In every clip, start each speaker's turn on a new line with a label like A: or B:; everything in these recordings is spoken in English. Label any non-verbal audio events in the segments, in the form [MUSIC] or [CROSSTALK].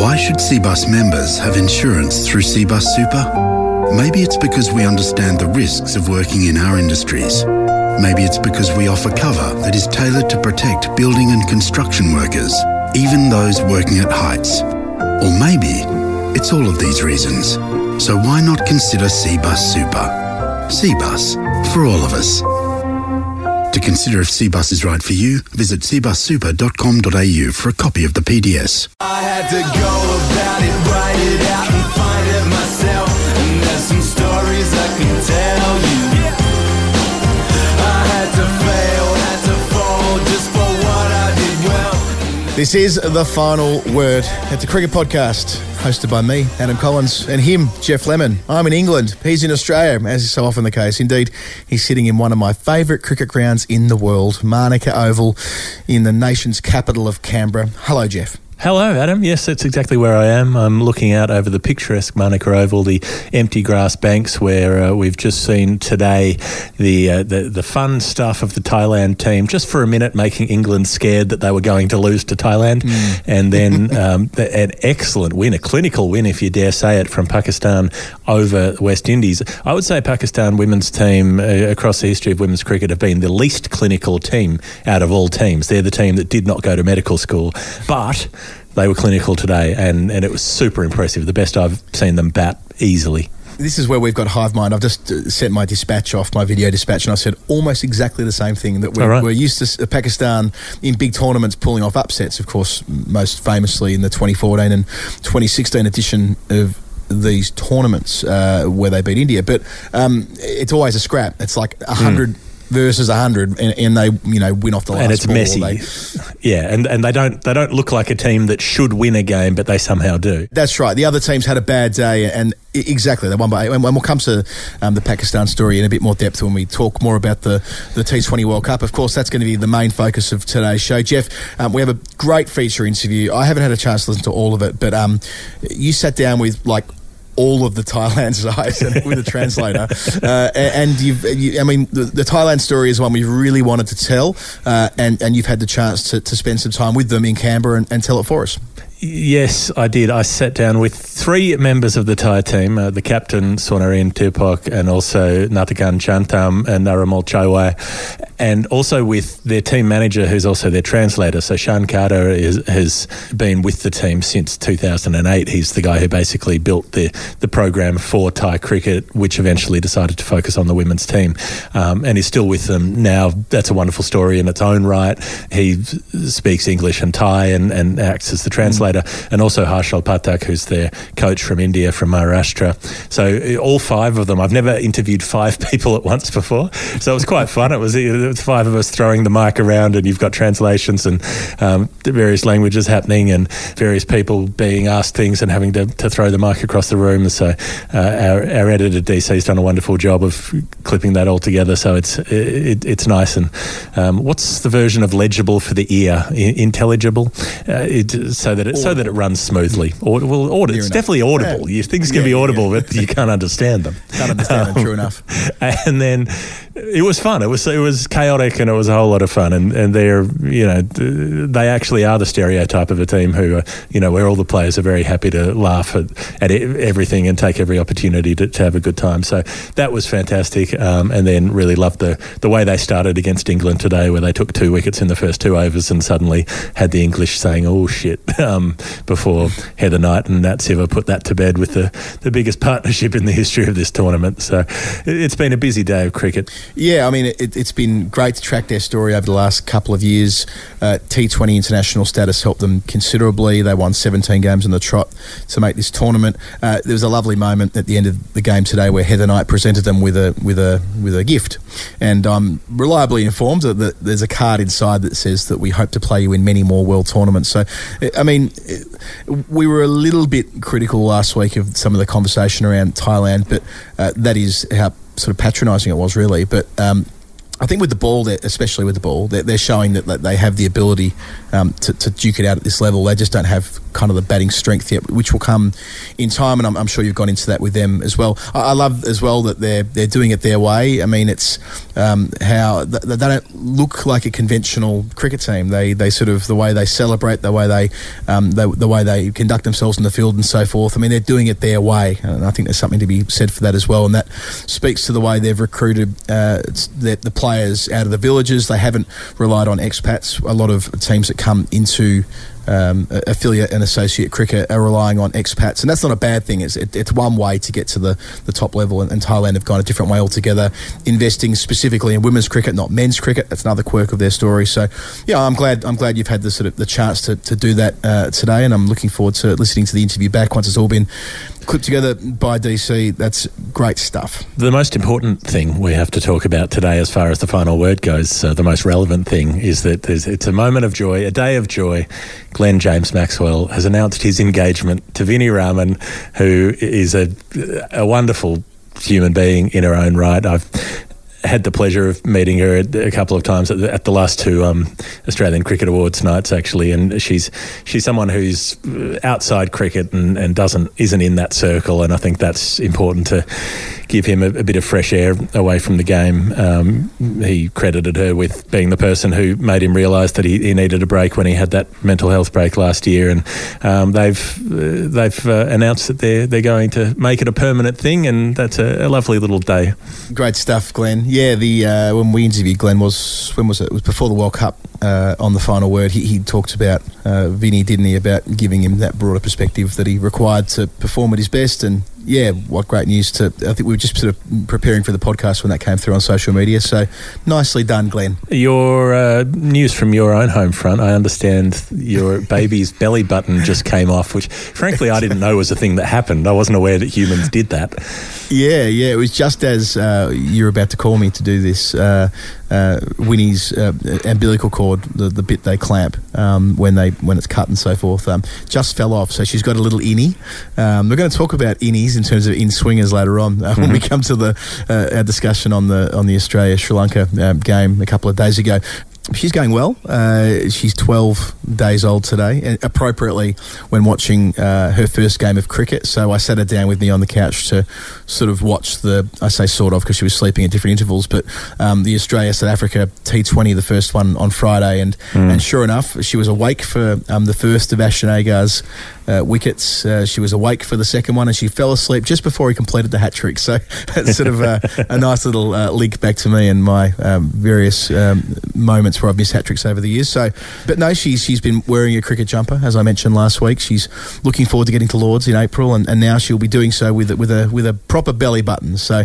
A: Why should CBUS members have insurance through CBUS Super? Maybe it's because we understand the risks of working in our industries. Maybe it's because we offer cover that is tailored to protect building and construction workers, even those working at heights. Or maybe it's all of these reasons. So why not consider CBUS Super? CBUS, for all of us. Consider if CBUS is right for you, visit cbussuper.com.au for a copy of the PDS.
B: This is the final word. It's a cricket podcast hosted by me, Adam Collins, and him, Geoff Lemon. I'm in England. He's in Australia, as is so often the case. Indeed, he's sitting in one of my favourite cricket grounds in the world, Manuka Oval, in the nation's capital of Canberra. Hello, Geoff.
C: Hello, Adam. Yes, that's exactly where I am. I'm looking out over the picturesque Manuka Oval, the empty grass banks, where uh, we've just seen today the, uh, the the fun stuff of the Thailand team, just for a minute, making England scared that they were going to lose to Thailand, and then [LAUGHS] um, the- an excellent win, a clinical win, if you dare say it, from Pakistan over West Indies. I would say Pakistan women's team uh, across the history of women's cricket have been the least clinical team out of all teams. They're the team that did not go to medical school, but they were clinical today, and, and it was super impressive. The best I've seen them bat easily.
B: This is where we've got hive mind. I've just uh, sent my dispatch off, my video dispatch, and I said almost exactly the same thing that we're,
C: right.
B: we're used to uh, Pakistan in big tournaments pulling off upsets, of course, most famously in the 2014 and 2016 edition of these tournaments uh, where they beat India. But um, it's always a scrap. It's like 100 versus 100, and, and they you know win off the last
C: and it's
B: ball.
C: messy.
B: They- [LAUGHS]
C: yeah, and, and they don't they don't look like a team that should win a game, but they somehow do.
B: That's right. The other teams had a bad day, and exactly they won by. And we'll come to um, the Pakistan story in a bit more depth when we talk more about the the T20 World Cup. Of course, that's going to be the main focus of today's show. Geoff, um, we have a great feature interview. I haven't had a chance to listen to all of it, but um, you sat down with like. All of the Thailand sides and with a translator, uh, and you've, you, I mean, the, the Thailand story is one we've really wanted to tell, uh, and and you've had the chance to, to spend some time with them in Canberra and, and tell it for us.
C: Yes, I did. I sat down with three members of the Thai team, uh, the captain, Sornnarin Tippoch, and also Nattakan Chantam and Naruemol Chaiwai, and also with their team manager, who's also their translator. So Shan Khader is, has been with the team since 2008. He's the guy who basically built the, the program for Thai cricket, which eventually decided to focus on the women's team, um, and he's still with them now. That's a wonderful story in its own right. He speaks English and Thai and, and acts as the translator, and also Harshal Pathak, who's their coach from India, from Maharashtra. So uh, all five of them. I've never interviewed five [LAUGHS] people at once before, so it was quite fun. It was, it was five of us throwing the mic around, and you've got translations and um, various languages happening, and various people being asked things and having to, to throw the mic across the room. So uh, our, our editor DC's done a wonderful job of clipping that all together. So it's it, it's nice. And um, what's the version of legible for the ear? I- intelligible, uh, it, so that it so that it runs smoothly. Aud- well, aud- it's definitely audible.
B: Yeah.
C: Things can
B: Yeah,
C: be audible,
B: yeah.
C: but you can't understand them.
B: Can't understand it, true um, enough. [LAUGHS]
C: And then it was fun. It was it was chaotic and it was a whole lot of fun. And and they're you know they actually are the stereotype of a team who are, you know where all the players are very happy to laugh at, at everything and take every opportunity to, to have a good time. So that was fantastic. Um, and then really loved the the way they started against England today, where they took two wickets in the first two overs and suddenly had the English saying "oh shit" [LAUGHS] um, before Heather Knight and Nat Siver put that to bed with the the biggest partnership in the history of this tournament. So it's been a busy day of cricket.
B: Yeah, I mean, it, it's been great to track their story over the last couple of years. Uh, T20 international status helped them considerably. They won 17 games on the trot to make this tournament. Uh, there was a lovely moment at the end of the game today where Heather Knight presented them with a with a with a gift, and I'm reliably informed that, that there's a card inside that says that we hope to play you in many more world tournaments. So, I mean, we were a little bit critical last week of some of the conversation around Thailand, but uh, that is how sort of patronising it was, really. But um, I think with the ball, especially with the ball, they're, showing that, that, they have the ability um, to, to, duke it out at this level. They just don't have kind of the batting strength yet, which will come in time. And I'm, I'm sure you've gone into that with them as well. I, I, love as well that they're they're doing it their way. I mean, it's um, how th- they don't look like a conventional cricket team. They they sort of the way they celebrate, the way they, um, they the way they conduct themselves in the field and so forth. I mean, they're doing it their way, and I think there's something to be said for that as well. And that speaks to the way they've recruited uh, the, the players players out of the villages. They haven't relied on expats. A lot of teams that come into um, affiliate and associate cricket are relying on expats, and that's not a bad thing. It's, it, it's one way to get to the, the top level, and, and, Thailand have gone a different way altogether, investing specifically in women's cricket, not men's cricket. That's another quirk of their story. So, yeah, I'm glad I'm glad you've had the sort of the chance to, to do that uh, today, and I'm looking forward to listening to the interview back once it's all been clipped together by DC. That's great stuff.
C: The most important thing we have to talk about today, as far as the final word goes, uh, the most relevant thing is that it's a moment of joy, a day of joy. Glenn James Maxwell has announced his engagement to Vini Raman, who is a, a wonderful human being in her own right. I've had the pleasure of meeting her a couple of times at the, at the last two um, Australian Cricket Awards nights, actually, and she's she's someone who's outside cricket and, and doesn't isn't in that circle, and I think that's important to give him a, a bit of fresh air away from the game. Um, he credited her with being the person who made him realise that he, he, needed a break when he had that mental health break last year, and um, they've uh, they've uh, announced that they're they're going to make it a permanent thing, and that's a, a lovely little day.
B: Great stuff, Glenn. Yeah, the uh, when we interviewed Glenn was when was it? It was before the World Cup. Uh, on the final word, he, he talked about uh, Vini, didn't he, about giving him that broader perspective that he required to perform at his best, and yeah, what great news to. I think we were just sort of preparing for the podcast when that came through on social media. So nicely done, Glenn.
C: Your uh, news from your own home front. I understand your [LAUGHS] baby's belly button just came off, which frankly I didn't know was a thing that happened. I wasn't aware that humans did that.
B: Yeah, yeah. It was just as uh, you were about to call me to do this. Uh, uh, Winnie's uh, umbilical cord, the, the bit they clamp um, when they when it's cut and so forth, um, just fell off. So she's got a little innie. Um, we're going to talk about innies in terms of in swingers later on uh, mm-hmm. when we mm-hmm. come to the uh, our discussion on the on the Australia Sri Lanka um, game a couple of days ago she's going well. Uh, she's 12 days old today, and appropriately when watching uh, her first game of cricket. So I sat her down with me on the couch to sort of watch the, I say sort of because she was sleeping at different intervals, but um, the Australia South Africa T20, the first one on Friday. And, mm. and sure enough, she was awake for um, the first of Ashton Agar's uh, wickets. Uh, she was awake for the second one and she fell asleep just before he completed the hat trick. So [LAUGHS] it's sort of a, a nice little uh, link back to me and my um, various um, moments where I've missed hat tricks over the years. So, but no, she's she's been wearing a cricket jumper as I mentioned last week. She's looking forward to getting to Lords in April, and, and now she'll be doing so with with a with a proper belly button. So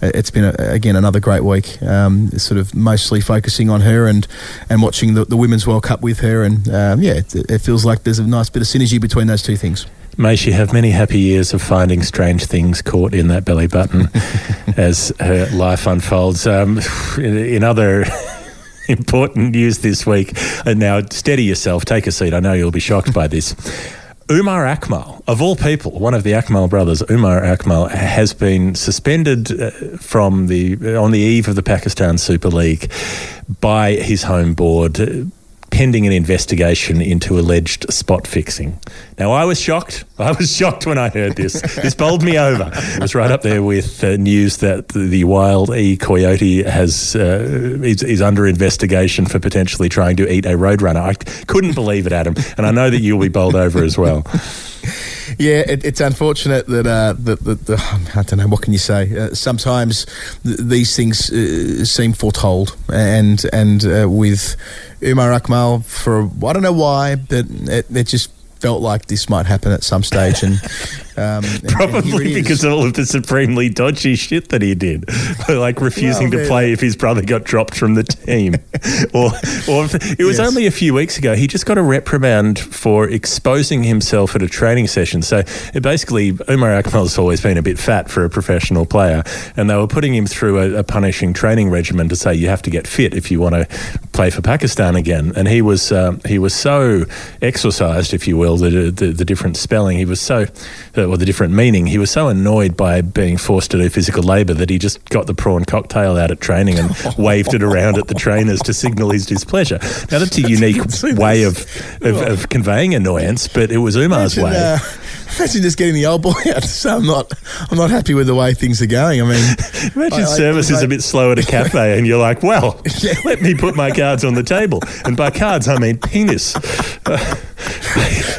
B: it's been a, again another great week. Um, sort of mostly focusing on her and and watching the, the Women's World Cup with her, and um, yeah, it, it feels like there's a nice bit of synergy between those two things.
C: May she have many happy years of finding strange things caught in that belly button [LAUGHS] as her life unfolds. Um, in, in, other [LAUGHS] important news this week, and now steady yourself, take a seat. I know you'll be shocked by this. Umar Akmal, of all people, one of the Akmal brothers, Umar Akmal, has been suspended uh, from the on the eve of the Pakistan Super League by his home board pending an investigation into alleged spot fixing. Now, I was shocked. [LAUGHS] I was shocked when I heard this. this bowled me over. It was right up there with uh, news that the wild E coyote has uh, is, is, under investigation for potentially trying to eat a roadrunner. I couldn't believe it, Adam, and I know that you'll be bowled over as well. [LAUGHS]
B: Yeah, it, it's unfortunate that, uh, that, that, that, I don't know what can you say. Uh, sometimes th- these things uh, seem foretold, and and uh, with Umar Akmal for I don't know why, but it, it just felt like this might happen at some stage, and [LAUGHS]
C: um, probably and because of all of the supremely dodgy shit that he did, [LAUGHS] like refusing well, to play if his brother got dropped from the team, [LAUGHS] or or it was yes. only a few weeks ago he just got a reprimand for exposing himself at a training session. So basically, Umar Akmal's always been a bit fat for a professional player, and they were putting him through a, a punishing training regimen to say you have to get fit if you want to play for Pakistan again, and he was uh, he was so exercised, if you will will, the, the, the different spelling. He was so, uh, or the different meaning, he was so annoyed by being forced to do physical labour that he just got the prawn cocktail out at training and [LAUGHS] waved it around at the trainers to signal his displeasure. Now that's a unique way of, of, of conveying annoyance, but it was Umar's
B: Imagine,
C: way.
B: uh, imagine just getting the old boy out to say I'm not, I'm not happy with the way things are going. I mean, [LAUGHS]
C: Imagine
B: I- I-
C: service is
B: I-
C: a bit slow at a cafe, and you're like, "Well, [LAUGHS] let me put my cards on the table." And by cards, I mean penis.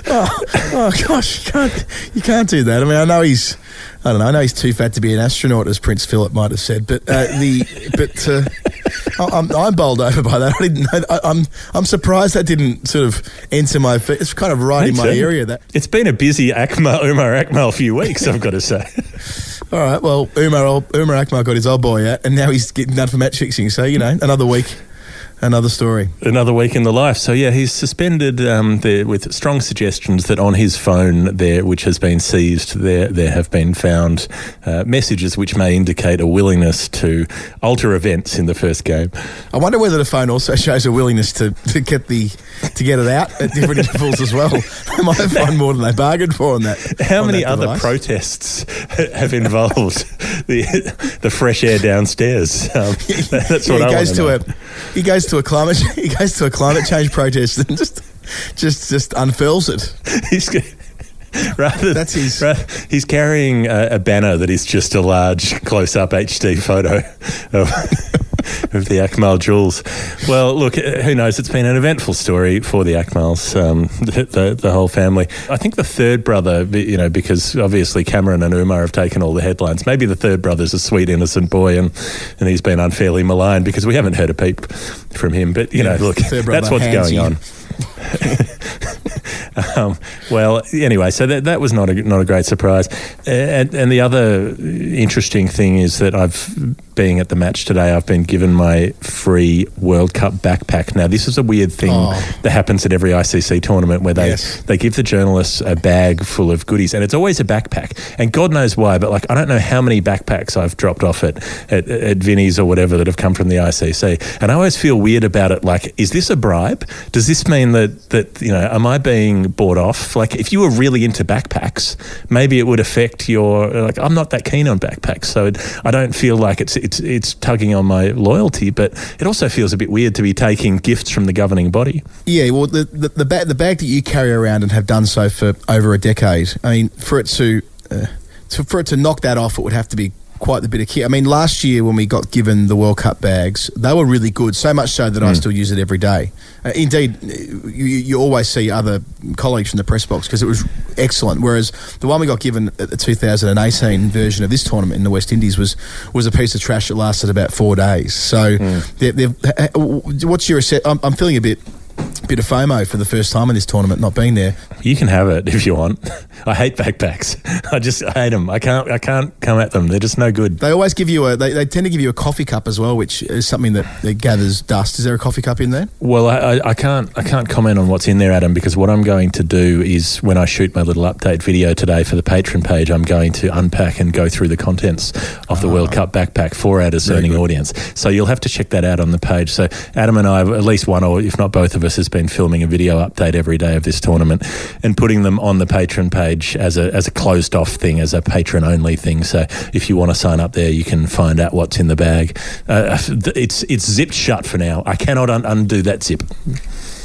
B: oh, oh gosh, you can't, you can't do that. I mean, I know he's, I don't know, I know he's too fat to be an astronaut, as Prince Philip might have said. But uh, the, but uh, I'm, I'm bowled over by that. I didn't know. I, I'm, I'm surprised that didn't sort of enter my. It's kind of right in
C: Me
B: my
C: too.
B: area. That
C: It's been a busy Akmal, Umar Akmal a few weeks, I've got to say. [LAUGHS]
B: all right. Well, Umar, Umar Akmal got his old boy out, and now he's getting done for match fixing. So you know, another week, another story.
C: Another week in the life. So yeah, he's suspended um, there with strong suggestions that on his phone there, which has been seized, there there have been found uh, messages which may indicate a willingness to alter events in the first game.
B: I wonder whether the phone also [LAUGHS] shows a willingness to, to get the to get it out at different [LAUGHS] intervals as well. They might find more than they bargained for on that.
C: How
B: on
C: many
B: that
C: other
B: device.
C: protests [LAUGHS] have involved the the fresh air downstairs? Um, that's
B: Yeah,
C: what
B: he
C: I
B: goes
C: to
B: to
C: know.
B: a he goes to a climate [LAUGHS] he goes to a climate change protest and just just just unfurls it.
C: He's rather
B: That's his-
C: he's carrying a, a banner that is just a large close-up HD photo of, of the Akmal jewels. Well, look, uh, who knows? It's been an eventful story for the Akmals, um, the, the, the whole family. I think the third brother, you know, because obviously Kamran and Umar have taken all the headlines. Maybe the third brother's a sweet, innocent boy, and and he's been unfairly maligned because we haven't heard a peep from him. But you
B: Yeah,
C: know, look, that's what's going
B: Handsy.
C: on. [LAUGHS] [LAUGHS] um, well, anyway, so that, that was not a not a great surprise, and, and the other interesting thing is that I've being at the match today, I've been given my free World Cup backpack. Now, this is a weird thing
B: Oh.
C: that happens at every ICC tournament where they
B: Yes.
C: they give the journalists a bag full of goodies, and it's always a backpack. And God knows why, but like I don't know how many backpacks I've dropped off at at, at Vinnies or whatever that have come from the ICC, and I always feel weird about it. Like, is this a bribe? Does this mean that that you know, am I being bought off? Like, if you were really into backpacks, maybe it would affect your. Like, I'm not that keen on backpacks, so it, I don't feel like it's it's it's tugging on my loyalty. But it also feels a bit weird to be taking gifts from the governing body.
B: Yeah, well, the the, the, bag, the bag that you carry around and have done so for over a decade. I mean, for it to, uh, to for it to knock that off, it would have to be quite the bit of kit. I mean, last year when we got given the World Cup bags, they were really good. So much so that I still use it every day. Uh, indeed, uh, you, you always see other colleagues from the press box because it was excellent. Whereas the one we got given at the 2018 version of this tournament in the West Indies was was a piece of trash that lasted about four days. So, they've, they've, uh, what's your? I'm, I'm feeling a bit. Bit of FOMO for the first time in this tournament, not being there.
C: You can have it [LAUGHS] if you want. I hate backpacks. [LAUGHS] I just I hate them. I can't. I can't come at them. They're just no good.
B: They always give you a. They, they tend to give you a coffee cup as well, which is something that, that gathers dust. Is there a coffee cup in there?
C: Well, I, I, I can't. I can't comment on what's in there, Adam, because what I'm going to do is when I shoot my little update video today for the Patreon page, I'm going to unpack and go through the contents of the ah. World Cup backpack for our discerning audience. So you'll have to check that out on the page. So Adam and I, at least one or if not both of us, has been filming a video update every day of this tournament and putting them on the Patreon page as a as a closed off thing, as a patron only thing. So if you want to sign up there, you can find out what's in the bag. Uh, it's it's zipped shut for now. I cannot un- undo that zip.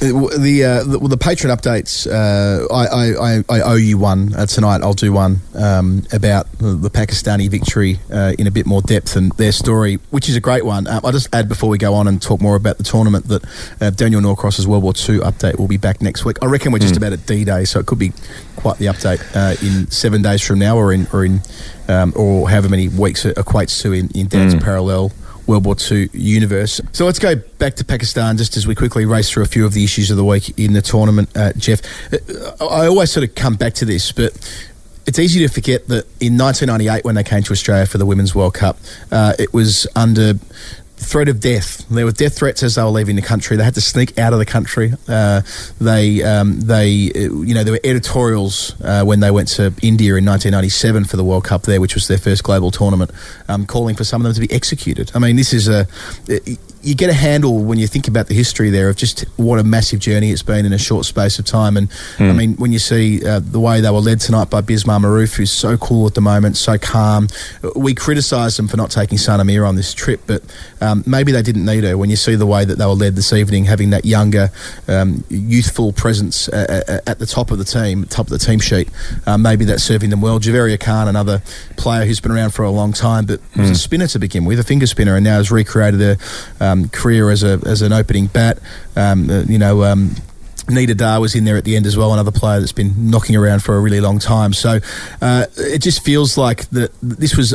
B: Uh, The uh, the, well, the Patreon updates. Uh, I, I, I, owe you one uh, tonight. I'll do one um, about the, the Pakistani victory uh, in a bit more depth and their story, which is a great one. Um, I'll just add before we go on and talk more about the tournament that uh, Daniel Norcross's World War II update will be back next week. I reckon we're just about at D Day, so it could be quite the update uh, in seven days from now, or in or in um, or however many weeks it equates to in, in Dan's parallel. World War II universe. So let's go back to Pakistan just as we quickly race through a few of the issues of the week in the tournament, uh, Geoff. Uh, I always sort of come back to this, but it's easy to forget that in 1998, when they came to Australia for the Women's World Cup, uh, it was under threat of death. There were death threats as they were leaving the country. They had to sneak out of the country. Uh, they, um, they, uh, you know, there were editorials uh, when they went to India in 1997 for the World Cup there, which was their first global tournament, um, calling for some of them to be executed. I mean, this is a. you get a handle when you think about the history there of just what a massive journey it's been in a short space of time. And I mean, when you see uh, the way they were led tonight by Bismah Maroof, who's so cool at the moment, so calm. We criticised them for not taking Sana Mir on this trip, but um, maybe they didn't need her. When you see the way that they were led this evening, having that younger, um, youthful presence uh, uh, at the top of the team, top of the team sheet, uh, maybe that's serving them well. Javeria Khan, another player who's been around for a long time, but was a spinner to begin with, a finger spinner, and now has recreated a um, career as a as an opening bat. Um, uh, you know. Um, Nida Dar was in there at the end as well, another player that's been knocking around for a really long time. So uh, it just feels like that this was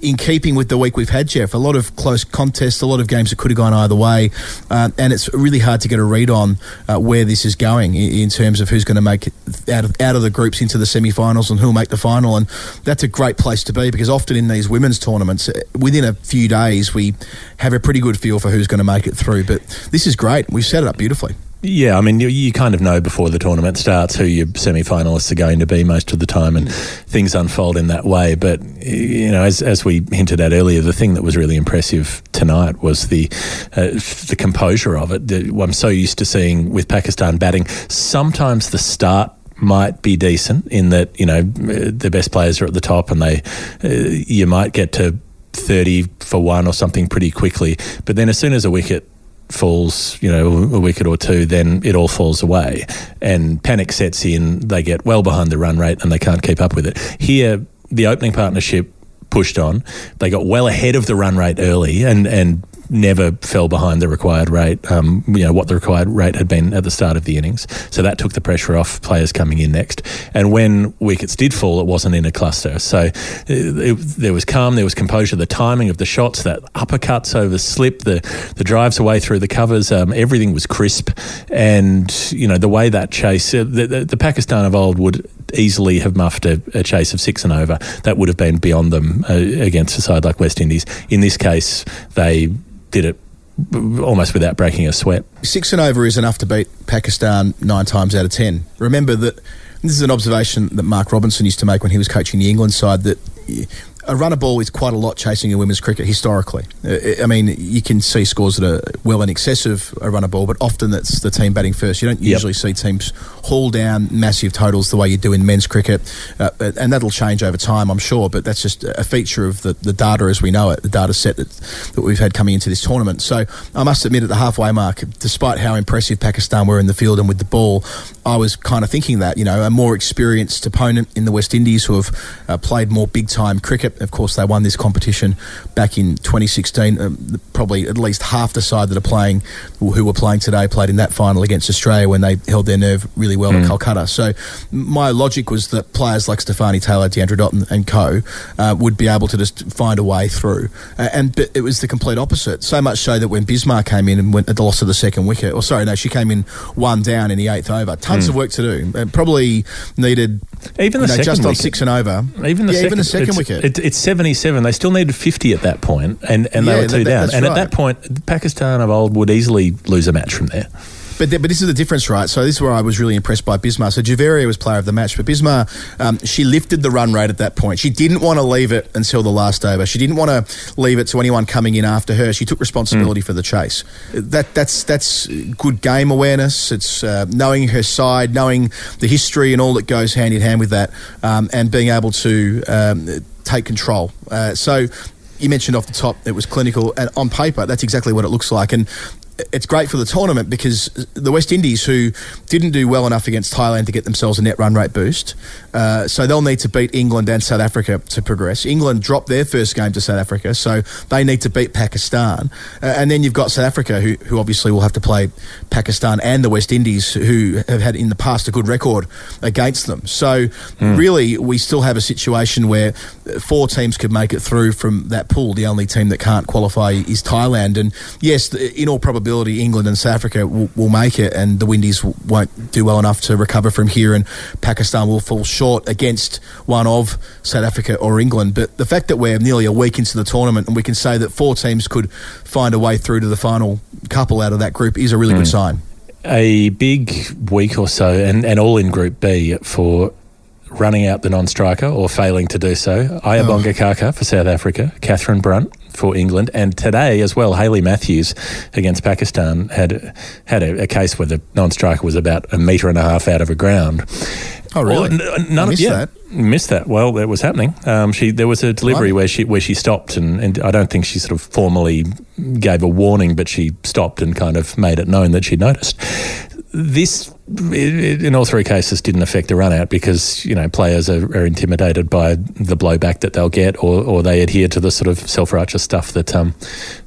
B: in keeping with the week we've had, Geoff. A lot of close contests, a lot of games that could have gone either way, uh, and it's really hard to get a read on uh, where this is going in, in terms of who's going to make it out of out of the groups into the semi-finals and who'll make the final. And that's a great place to be because often in these women's tournaments, uh, within a few days, we have a pretty good feel for who's going to make it through. But this is great. We've set it up beautifully.
C: Yeah, I mean, you, you kind of know before the tournament starts who your semi finalists are going to be most of the time, and things unfold in that way. But, you know, as, as we hinted at earlier, the thing that was really impressive tonight was the uh, the composure of it. The, I'm so used to seeing with Pakistan batting, sometimes the start might be decent in that, you know, the best players are at the top and they, uh, you might get to 30 for one or something pretty quickly. But then as soon as a wicket falls, you know, a wicket or two, then it all falls away and panic sets in. They get well behind the run rate and they can't keep up with it. Here, the opening partnership pushed on. They got well ahead of the run rate early and, and never fell behind the required rate, um, you know, what the required rate had been at the start of the innings. So that took the pressure off players coming in next. And when wickets did fall, it wasn't in a cluster. So it, it, there was calm, there was composure, the timing of the shots, that uppercuts over slip, the, the drives away through the covers, um, everything was crisp. And, you know, the way that chase, uh, the, the, the Pakistan of old would easily have muffed a, a, chase of six and over. That would have been beyond them uh, against a side like West Indies. In this case, they did it almost without breaking a sweat.
B: Six and over is enough to beat Pakistan nine times out of ten. Remember that this is an observation that Mark Robinson used to make when he was coaching the England side that a runner ball is quite a lot chasing in women's cricket historically. I mean, you can see scores that are well in excess of a runner ball, but often that's the team batting first. You don't usually yep. see teams haul down massive totals the way you do in men's cricket, uh, and that'll change over time, I'm sure. But that's just a feature of the, the data as we know it, the data set that, that we've had coming into this tournament. So I must admit, at the halfway mark, despite how impressive Pakistan were in the field and with the ball, I was kind of thinking that you know a more experienced opponent in the West Indies who have uh, played more big time cricket of course, they won this competition back in 2016. Um, probably at least half the side that are playing, who were playing today, played in that final against Australia when they held their nerve really well mm. at Calcutta. So my logic was that players like Stafanie Taylor, Deandra Dottin, and co uh, would be able to just find a way through. Uh, and it was the complete opposite. So much so that when Bismah came in and went at the loss of the second wicket, or sorry, no, she came in one down in the eighth over. Tons mm. of work to do. Uh, probably needed
C: even the
B: you know,
C: second
B: just
C: wicket.
B: on six and over.
C: Even the
B: yeah,
C: second,
B: even the second
C: it's,
B: wicket.
C: It, it's 77. They still needed 50 at that point, and, and
B: Yeah,
C: they were two
B: that-
C: down. And at that point, Pakistan of old would easily lose a match from there.
B: But, but this is the difference, right? So this is where I was really impressed by Bismah. So Javeria was player of the match, but Bismah, um, she lifted the run rate at that point. She didn't want to leave it until the last over. She didn't want to leave it to anyone coming in after her. She took responsibility for the chase. That that's that's good game awareness. It's uh, knowing her side, knowing the history and all that goes hand in hand with that, um, and being able to um, take control. Uh, so you mentioned off the top it was clinical, and on paper that's exactly what it looks like. And it's great for the tournament because the West Indies, who didn't do well enough against Thailand to get themselves a net run rate boost, uh, so they'll need to beat England and South Africa to progress. England dropped their first game to South Africa, so they need to beat Pakistan. Uh, and then you've got South Africa, who, who obviously will have to play Pakistan and the West Indies, who have had in the past a good record against them. So really, we still have a situation where four teams could make it through from that pool. The only team that can't qualify is Thailand. And yes, in all probability, England and South Africa will, will make it, and the Windies won't do well enough to recover from here, and Pakistan will fall short against one of South Africa or England. But the fact that we're nearly a week into the tournament and we can say that four teams could find a way through to the final couple out of that group is a really good hmm. sign.
C: a big week or so, and, and all in Group B for running out the non-striker or failing to do so. Ayabonga oh. Khaka for South Africa, Catherine Brunt for England, and today as well, Hayley Matthews against Pakistan had had a, a case where the non-striker was about a metre and a half out of a ground.
B: Oh, really? Well,
C: n- none
B: of yeah,
C: that. Missed that. Well, it was happening. Um, she there was a delivery where she where she stopped, and, and I don't think she sort of formally gave a warning, but she stopped and kind of made it known that she noticed. This in all three cases didn't affect the run out because you know players are, are, intimidated by the blowback that they'll get or, or they adhere to the sort of self-righteous stuff that um,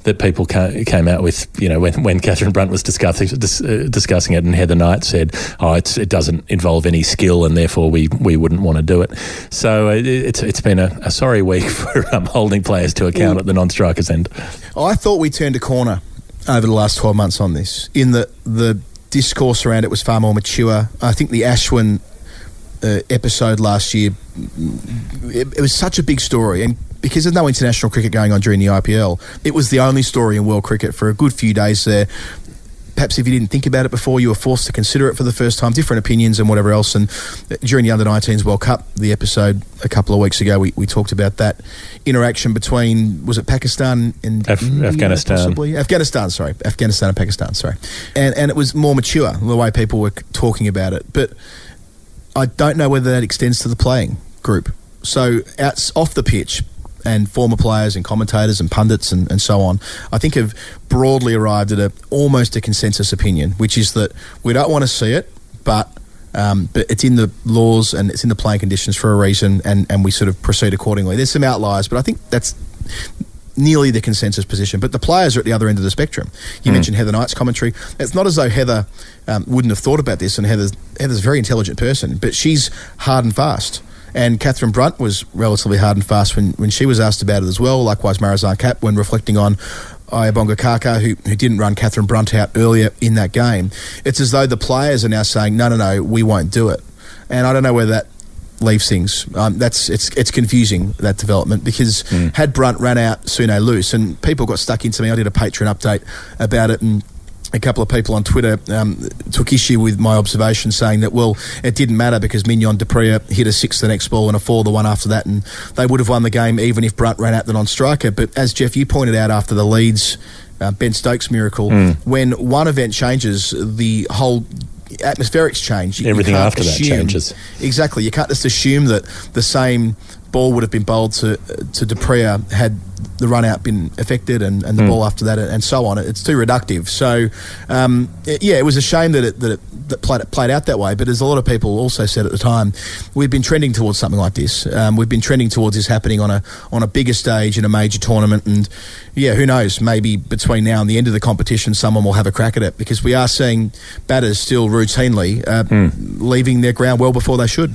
C: that people came out with you know when, when Catherine Brunt was discussing dis, uh, discussing it and Heather Knight said oh it doesn't involve any skill and therefore we, we wouldn't want to do it. So uh, it, it's it's been a, a sorry week [LAUGHS] for um, holding players to account at the non-strikers end.
B: I thought we turned a corner over the last 12 months on this in that the discourse around it was far more mature. I think the Ashwin uh, episode last year, it, it, was such a big story, and because there's no international cricket going on during the IPL, it was the only story in world cricket for a good few days there perhaps if you didn't think about it before, you were forced to consider it for the first time, different opinions and whatever else. And during the Under 19s World Cup, the episode a couple of weeks ago, we, we talked about that interaction between, was it Pakistan and
C: Af- India, Afghanistan?
B: Possibly? Afghanistan, sorry. Afghanistan and Pakistan, sorry. And, and it was more mature, the way people were talking about it. But I don't know whether that extends to the playing group. So, out, off the pitch, and former players and commentators and pundits and, and so on, I think have broadly arrived at a almost a consensus opinion, which is that we don't want to see it, but um, but it's in the laws and it's in the playing conditions for a reason, and, and we sort of proceed accordingly. There's some outliers, but I think that's nearly the consensus position. But the players are at the other end of the spectrum. You mm. mentioned Heather Knight's commentary. It's not as though Heather um, wouldn't have thought about this, and Heather's, Heather's a very intelligent person, but she's hard and fast. And Catherine Brunt was relatively hard and fast when, when she was asked about it as well. Likewise, Marizanne Kapp when reflecting on Ayabonga Khaka, who, who didn't run Catherine Brunt out earlier in that game. It's as though the players are now saying, no, no, no, we won't do it. And I don't know whether that leaves things. Um, that's it's it's confusing that development because mm. had Brunt ran out Sune Luus and people got stuck into me. I did a Patreon update about it and a couple of people on Twitter um, took issue with my observation, saying that well, it didn't matter because Mignon du Preez hit a six the next ball and a four the one after that, and they would have won the game even if Brunt ran out the non-striker. But as Geoff, you pointed out after the Leeds uh, Ben Stokes miracle, mm. when one event changes, the whole atmospherics change.
C: You, Everything you after assume, that changes.
B: Exactly. You can't just assume that the same ball would have been bowled to to du Preez had the run out been affected and, and the mm. ball after that and so on. It's too reductive. So, um, it, yeah, it was a shame that it, that it that played, played out that way. But as a lot of people also said at the time, we've been trending towards something like this. Um, we've been trending towards this happening on a on a bigger stage in a major tournament. And yeah, who knows? Maybe between now and the end of the competition, someone will have a crack at it because we are seeing batters still routinely uh, mm. leaving their ground well before they should.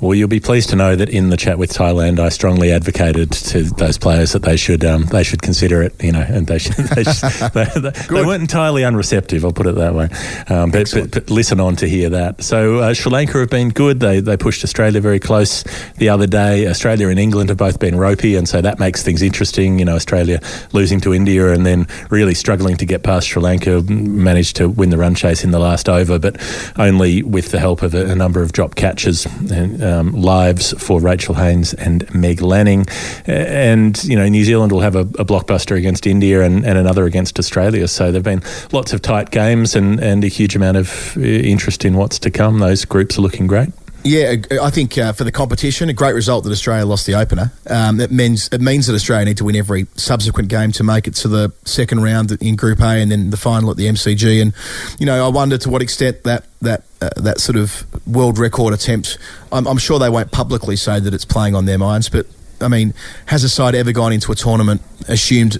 C: Well, you'll be pleased to know that in the chat with Thailand, I strongly advocated to those players that they should um, they should consider it. You know, and they should, [LAUGHS] they, should, they, they, they, weren't entirely unreceptive. I'll put it that way. Um, but, but, but, listen on to hear that. So uh, Sri Lanka have been good. They they pushed Australia very close the other day. Australia and England have both been ropey, and so that makes things interesting. You know, Australia losing to India and then really struggling to get past Sri Lanka, managed to win the run chase in the last over, but only with the help of a, a number of drop catches and um, lives for Rachel Haynes and Meg Lanning. And you know, New Zealand will have a, a blockbuster against India and, and, another against Australia. So there've been lots of tight games and, and a huge amount of uh, interest in what's to come. Those groups are looking great.
B: Yeah, I think uh, for the competition, a great result that Australia lost the opener. Um, it means it means that Australia need to win every subsequent game to make it to the second round in Group A and then the final at the MCG. And you know, I wonder to what extent that that uh, that sort of world record attempt. I'm, I'm sure they won't publicly say that it's playing on their minds, but I mean, has a side ever gone into a tournament assumed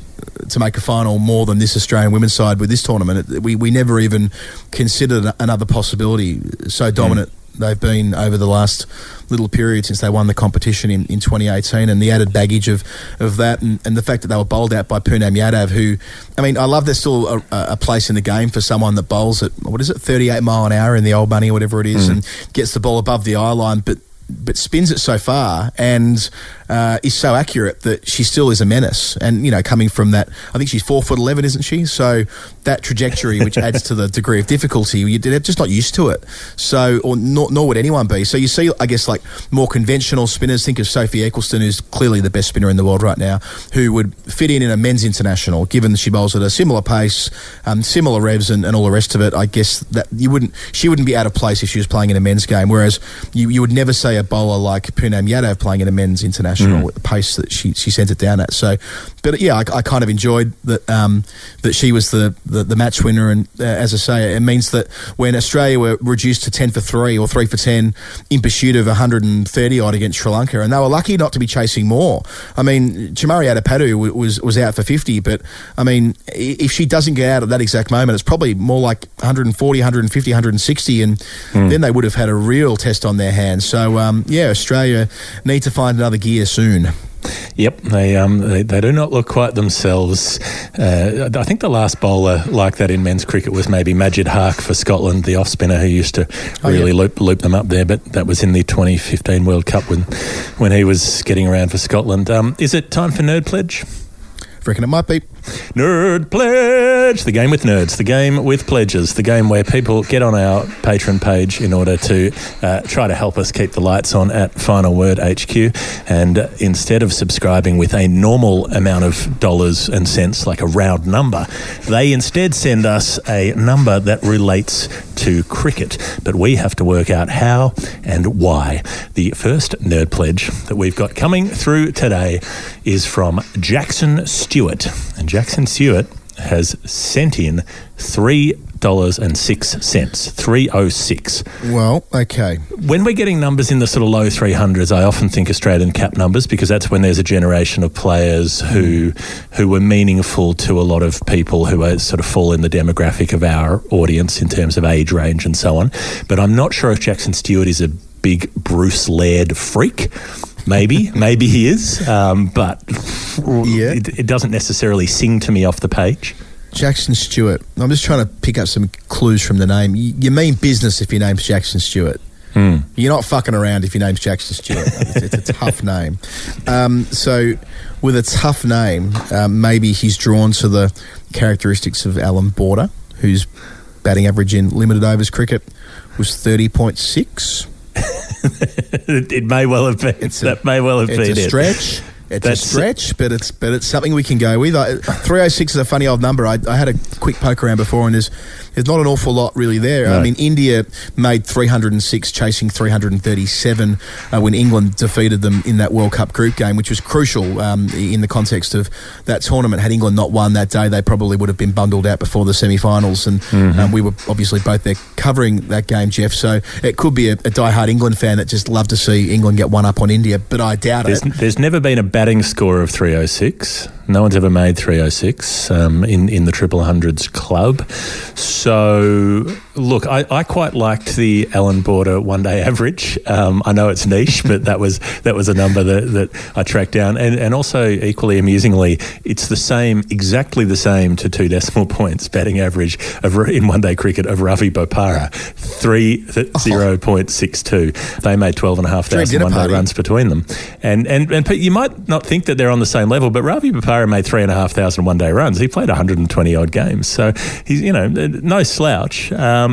B: to make a final more than this Australian women's side with this tournament? We we never even considered another possibility. So dominant mm. They've been over the last little period since they won the competition in, in 2018, and the added baggage of of that, and, and the fact that they were bowled out by Poonam Yadav, who, I mean, I love there's still a, a, place in the game for someone that bowls at what is it, 38 mile an hour in the old money or whatever it is, mm. and gets the ball above the eye line, but but spins it so far and uh, is so accurate that she still is a menace. And you know, coming from that, I think she's four foot eleven, isn't she? So that trajectory, which adds to the [LAUGHS] degree of difficulty, you- they're just not used to it. So, or nor, nor would anyone be. So you see, I guess, like more conventional spinners. Think of Sophie Ecclestone, who's clearly the best spinner in the world right now, who would fit in in a men's international, given that she bowls at a similar pace, um, similar revs, and, and all the rest of it. I guess that you wouldn't, she wouldn't be out of place if she was playing in a men's game. Whereas you, you would never say a bowler like Poonam Yadav playing in a men's international at the pace that she, she sent it down at. So, but yeah, I, I kind of enjoyed that um, that she was the, the, the match winner. And uh, as I say, it means that when Australia were reduced to 10 for 3 or 3 for 10 in pursuit of 130 odd against Sri Lanka, and they were lucky not to be chasing more. I mean, Chamari Athapaththu was, was out for 50, but I mean, if she doesn't get out at that exact moment, it's probably more like 140, 150, 160, and then they would have had a real test on their hands. So, um, yeah, Australia need to find another gear soon.
C: Yep, they um they, they do not look quite themselves. Uh, I think the last bowler like that in men's cricket was maybe Majid Haq for Scotland, the off spinner who used to
B: Oh,
C: really
B: yeah.
C: loop loop them up there. But that was in the 2015 World Cup when when he was getting around for Scotland. Um, is it time for nerd pledge?
B: I reckon it might be.
C: Nerd Pledge, the game with nerds, the game with pledges, the game where people get on our Patreon page in order to uh, try to help us keep the lights on at Final Word HQ. And uh, instead of subscribing with a normal amount of dollars and cents, like a round number, they instead send us a number that relates to cricket. But we have to work out how and why. The first Nerd Pledge that we've got coming through today is from Jackson Stewart. And Jackson Stewart has sent in three dollars and six cents, three oh six.
B: Well, okay.
C: When we're getting numbers in the sort of low 300s, I often think Australian cap numbers because that's when there's a generation of players who who were meaningful to a lot of people who are sort of fall in the demographic of our audience in terms of age range and so on. But I'm not sure if Jackson Stewart is a big Bruce Laird freak. Maybe, maybe he is, um, but
B: Yeah.
C: it, it doesn't necessarily sing to me off the page.
B: Jackson Stewart. I'm just trying to pick up some clues from the name. You, you mean business if your name's Jackson Stewart. You're not fucking around if your name's Jackson Stewart. [LAUGHS] it's, it's a tough name. Um, so, with a tough name, um, maybe he's drawn to the characteristics of Allan Border, whose batting average in limited overs cricket was 30.6. [LAUGHS]
C: it, [LAUGHS] it may well have been.
B: It's a-
C: that may well have
B: It's
C: been
B: a stretch. It's
C: That's-
B: a stretch, but it's but it's something we can go with. I, 306 is a funny old number. I, I had a quick poke around before, and there's there's not an awful lot really there. I mean, India made 306, chasing 337 uh, when England defeated them in that World Cup group game, which was crucial um, in the context of that tournament. Had England not won that day, they probably would have been bundled out before the semi-finals, and
C: Mm-hmm.
B: um, we were obviously both there covering that game, Geoff. So it could be a, a die-hard England fan that just loved to see England get one up on India, but I doubt
C: There's,
B: it.
C: there's never been a batting score of 306. No one's ever made 306 um, in, in the triple hundreds club. So, so look, I, I quite liked the Allan Border one day average. Um, I know it's niche, but that was that was a number that, that I tracked down. And, and also, equally amusingly, it's the same, exactly the same to two decimal [LAUGHS] points batting average of, in one day cricket of Ravi Bopara, 30.62. They made 12,500 one day runs between them. And, and and you might not think that they're on the same level, but Ravi Bopara made three and a half thousand one day runs. He played 120 odd games, so he's you know no slouch. Um,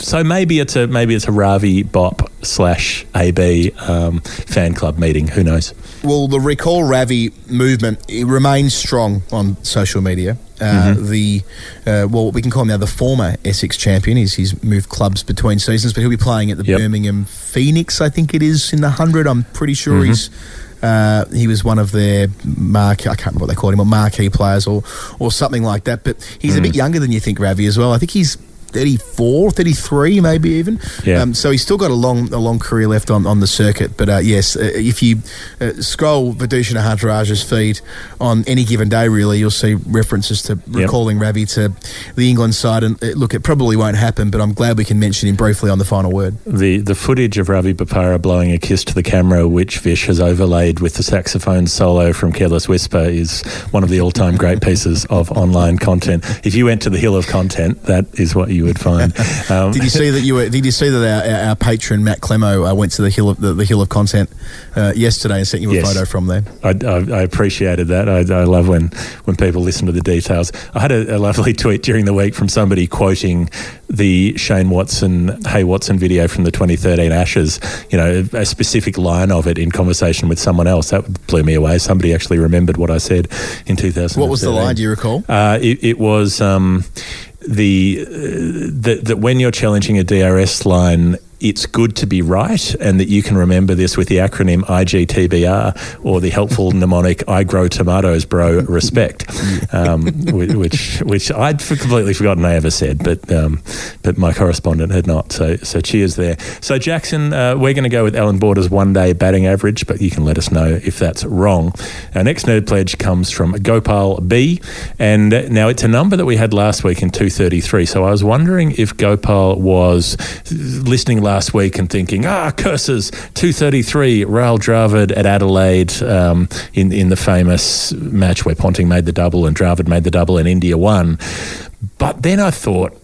C: so maybe it's a maybe it's a Ravi Bop slash AB um, fan club meeting. Who knows?
B: Well, the Recall Ravi movement it remains strong on social media. Uh, The uh, well, we can call him now the former Essex champion. He's he's moved clubs between seasons, but he'll be playing at the
C: Yep.
B: Birmingham Phoenix. I think it is in the hundred. I'm pretty sure he's. Uh, he was one of their mark. I can't remember what they called him, or marquee players, or or something like that. But he's a bit younger than you think, Ravi, as well. I think he's 34, 33, maybe even.
C: Yeah.
B: Um, so he's still got a long a long career left on, on the circuit. But uh, yes, uh, if you uh, scroll Vithushan Ehantharajah's feed on any given day, really, you'll see references to recalling Ravi to the England side. And uh, look, it probably won't happen, but I'm glad we can mention him briefly on the final word.
C: The the footage of Ravi Bopara blowing a kiss to the camera, which Vish has overlaid with the saxophone solo from Careless Whisper, is one of the all time great pieces of online content. If you went to the hill of content, that is what you you would find. [LAUGHS] Um,
B: Did you see that you were? Did you see that our, our, patron Matt Clemo uh, went to the hill of the, the hill of content uh, yesterday and sent you a
C: Yes.
B: photo from there?
C: I, I, I appreciated that. I, I love when, when people listen to the details. I had a, a lovely [LAUGHS] tweet during the week from somebody quoting the Shane Watson, Hey Watson video from the 2013 Ashes, you know, a specific line of it in conversation with someone else. That blew me away. Somebody actually remembered what I said in 2013.
B: What was the line? Do you recall?
C: Uh, it, it was um, the, uh, that that when you're challenging a DRS line, it's good to be right, and that you can remember this with the acronym IGTBR or the helpful [LAUGHS] mnemonic "I grow tomatoes, bro." Respect, [LAUGHS] um, which which I'd completely forgotten I ever said, but um, but my correspondent had not. So so cheers there. So Jackson, uh, we're going to go with Allan Border's one day batting average, but you can let us know if that's wrong. Our next nerd pledge comes from Gopal B, and uh, now it's a number that we had last week in 233. So I was wondering if Gopal was listening last week and thinking, ah, curses, 233, Rahul Dravid at Adelaide um, in, in the famous match where Ponting made the double and Dravid made the double and India won. But then I thought,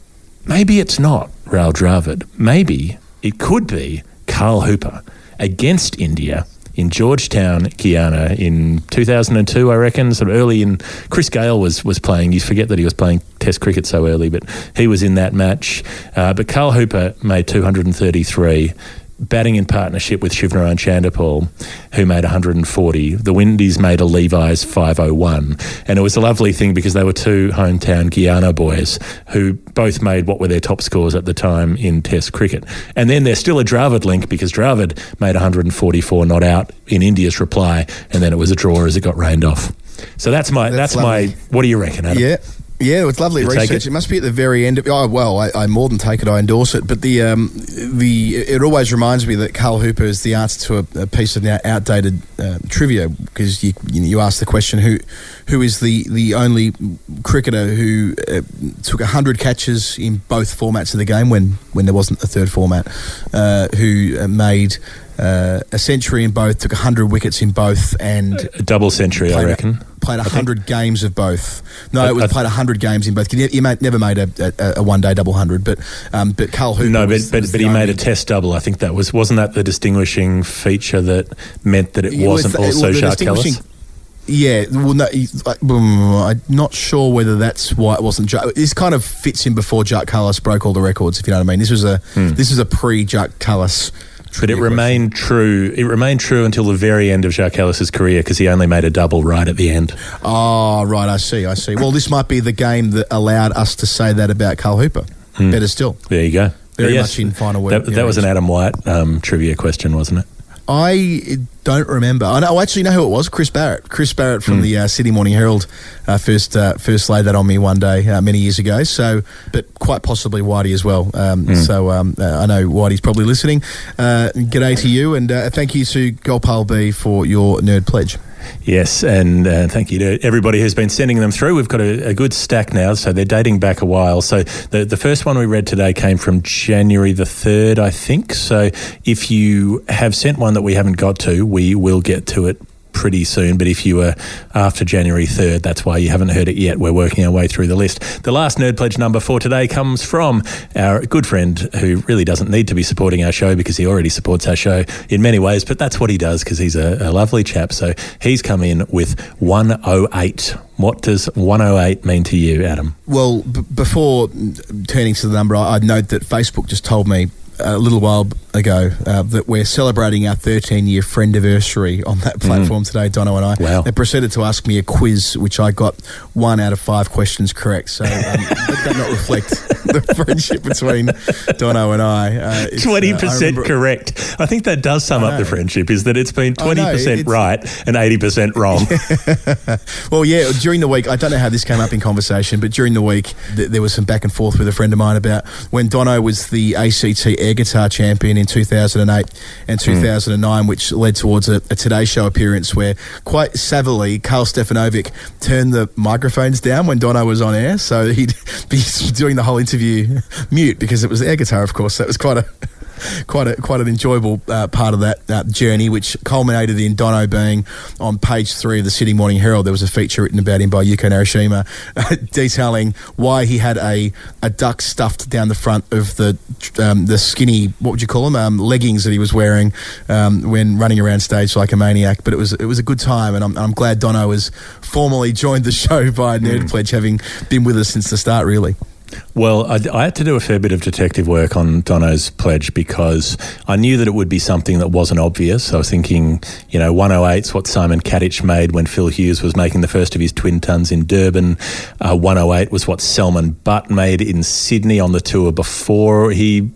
C: maybe it's not Rahul Dravid. Maybe it could be Carl Hooper against India in Georgetown, Guyana in 2002, I reckon. Sort of early in, Chris Gayle was was playing. You forget that he was playing Test cricket so early, but he was in that match. Uh, but Carl Hooper made 233. Batting in partnership with Shivnarine Chanderpaul, who made 140. The Windies made a Levi's 501. And it was a lovely thing because they were two hometown Guyana boys who both made what were their top scores at the time in Test cricket. And then there's still a Dravid link because Dravid made 144 not out in India's reply, and then it was a draw as it got rained off. So that's my
B: That's
C: that's, my. What do you reckon, Adam?
B: Yeah. Yeah, it's lovely
C: You
B: research.
C: it?
B: It? must be at the very end of. Oh well, I, I more than take it. I endorse it. But the um, the it always reminds me that Carl Hooper is the answer to a, a piece of now outdated uh, trivia because you you ask the question who who is the the only cricketer who uh, took hundred catches in both formats of the game when when there wasn't a third format, uh, who uh, made. Uh, a century in both, took 100 wickets in both, and
C: A double century, I
B: played,
C: reckon.
B: played
C: think.
B: 100 games of both. No,
C: I-
B: it was
C: I-
B: played 100 games in both. He never made a, a, a one day double hundred, but um, but Carl Hooper.
C: No, but
B: was-
C: but,
B: was
C: but he made a test double. I think that was wasn't that the distinguishing feature that meant that it
B: It was
C: wasn't
B: the-
C: also
B: well, the
C: Jacques
B: distinguishing- Yeah, well, no, like, I'm not sure whether that's why it wasn't. Jack, this kind of fits in before Jacques Kallis broke all the records. If you know what I mean, this was a this was a pre Jacques
C: Kallis. But it remained true. It remained true until the very end of Jacques Kallis's career because he only made a double right at the end.
B: Oh, right. I see. I see. Well, this might be the game that allowed us to say that about Carl Hooper. Better still.
C: There you go.
B: Very
C: Yes.
B: much in final word.
C: That, that was an Adam White um, trivia question, wasn't it?
B: I don't remember. I know. I actually know who it was. Chris Barrett. Chris Barrett from the uh, Sydney Morning Herald uh, first uh, first laid that on me one day uh, many years ago. So, but quite possibly Whitey as well. Um,
C: Hmm.
B: So um, uh, I know Whitey's probably listening. Uh, g'day to you, and uh, thank you to Gopal B for your nerd pledge.
C: Yes, and uh, thank you to everybody who's been sending them through. We've got a, a good stack now, so they're dating back a while. So the the first one we read today came from January the third, I think. So if you have sent one that we haven't got to, we will get to it pretty soon. But if you were after January 3rd, that's why you haven't heard it yet. We're working our way through the list. The last Nerd Pledge number for today comes from our good friend who really doesn't need to be supporting our show because he already supports our show in many ways, but that's what he does because he's a, a lovely chap. So he's come in with 108. What does 108 mean to you, Adam?
B: Well, b- before turning to the number, I- I'd note that Facebook just told me a little while ago uh, that we're celebrating our 13 year friend anniversary on that platform today, Dono and I.
C: Mm. Wow.
B: They proceeded to ask me a quiz, which I got one out of five questions correct. So um, [LAUGHS] let that not reflect the friendship between Dono and I. Uh, it's, uh, I
C: 20%
B: remember-
C: correct. I think that does sum up the friendship is that it's been 20%
B: it's-
C: right and 80% wrong. [LAUGHS]
B: Well, yeah, during the week, I don't know how this came up in conversation, but during the week, th- there was some back and forth with a friend of mine about when Dono was the ACT air guitar champion in 2008 and hmm. 2009, which led towards a, a Today Show appearance where, quite savvily, Karl Stefanovic turned the microphones down when Dono was on air. So [LAUGHS] he'd be doing the whole interview mute because it was air guitar, of course. So it was quite a. quite a quite an enjoyable uh, part of that uh, journey, which culminated in Dono being on page three of the Sydney Morning Herald. There was a feature written about him by Yuko Narushima, uh, [LAUGHS] detailing why he had a, a duck stuffed down the front of the um, the skinny what would you call them um, leggings that he was wearing um, when running around stage like a maniac. But it was it was a good time, and I'm, I'm glad Dono has formally joined the [LAUGHS] show by Nerd mm. Pledge, having been with us since the start. Really.
C: Well, I, I, had to do a fair bit of detective work on Dono's pledge because I knew that it would be something that wasn't obvious. I was thinking, you know, 108's what Simon Katich made when Phil Hughes was making the first of his twin tons in Durban. Uh, 108 was what Salman Butt made in Sydney on the tour before he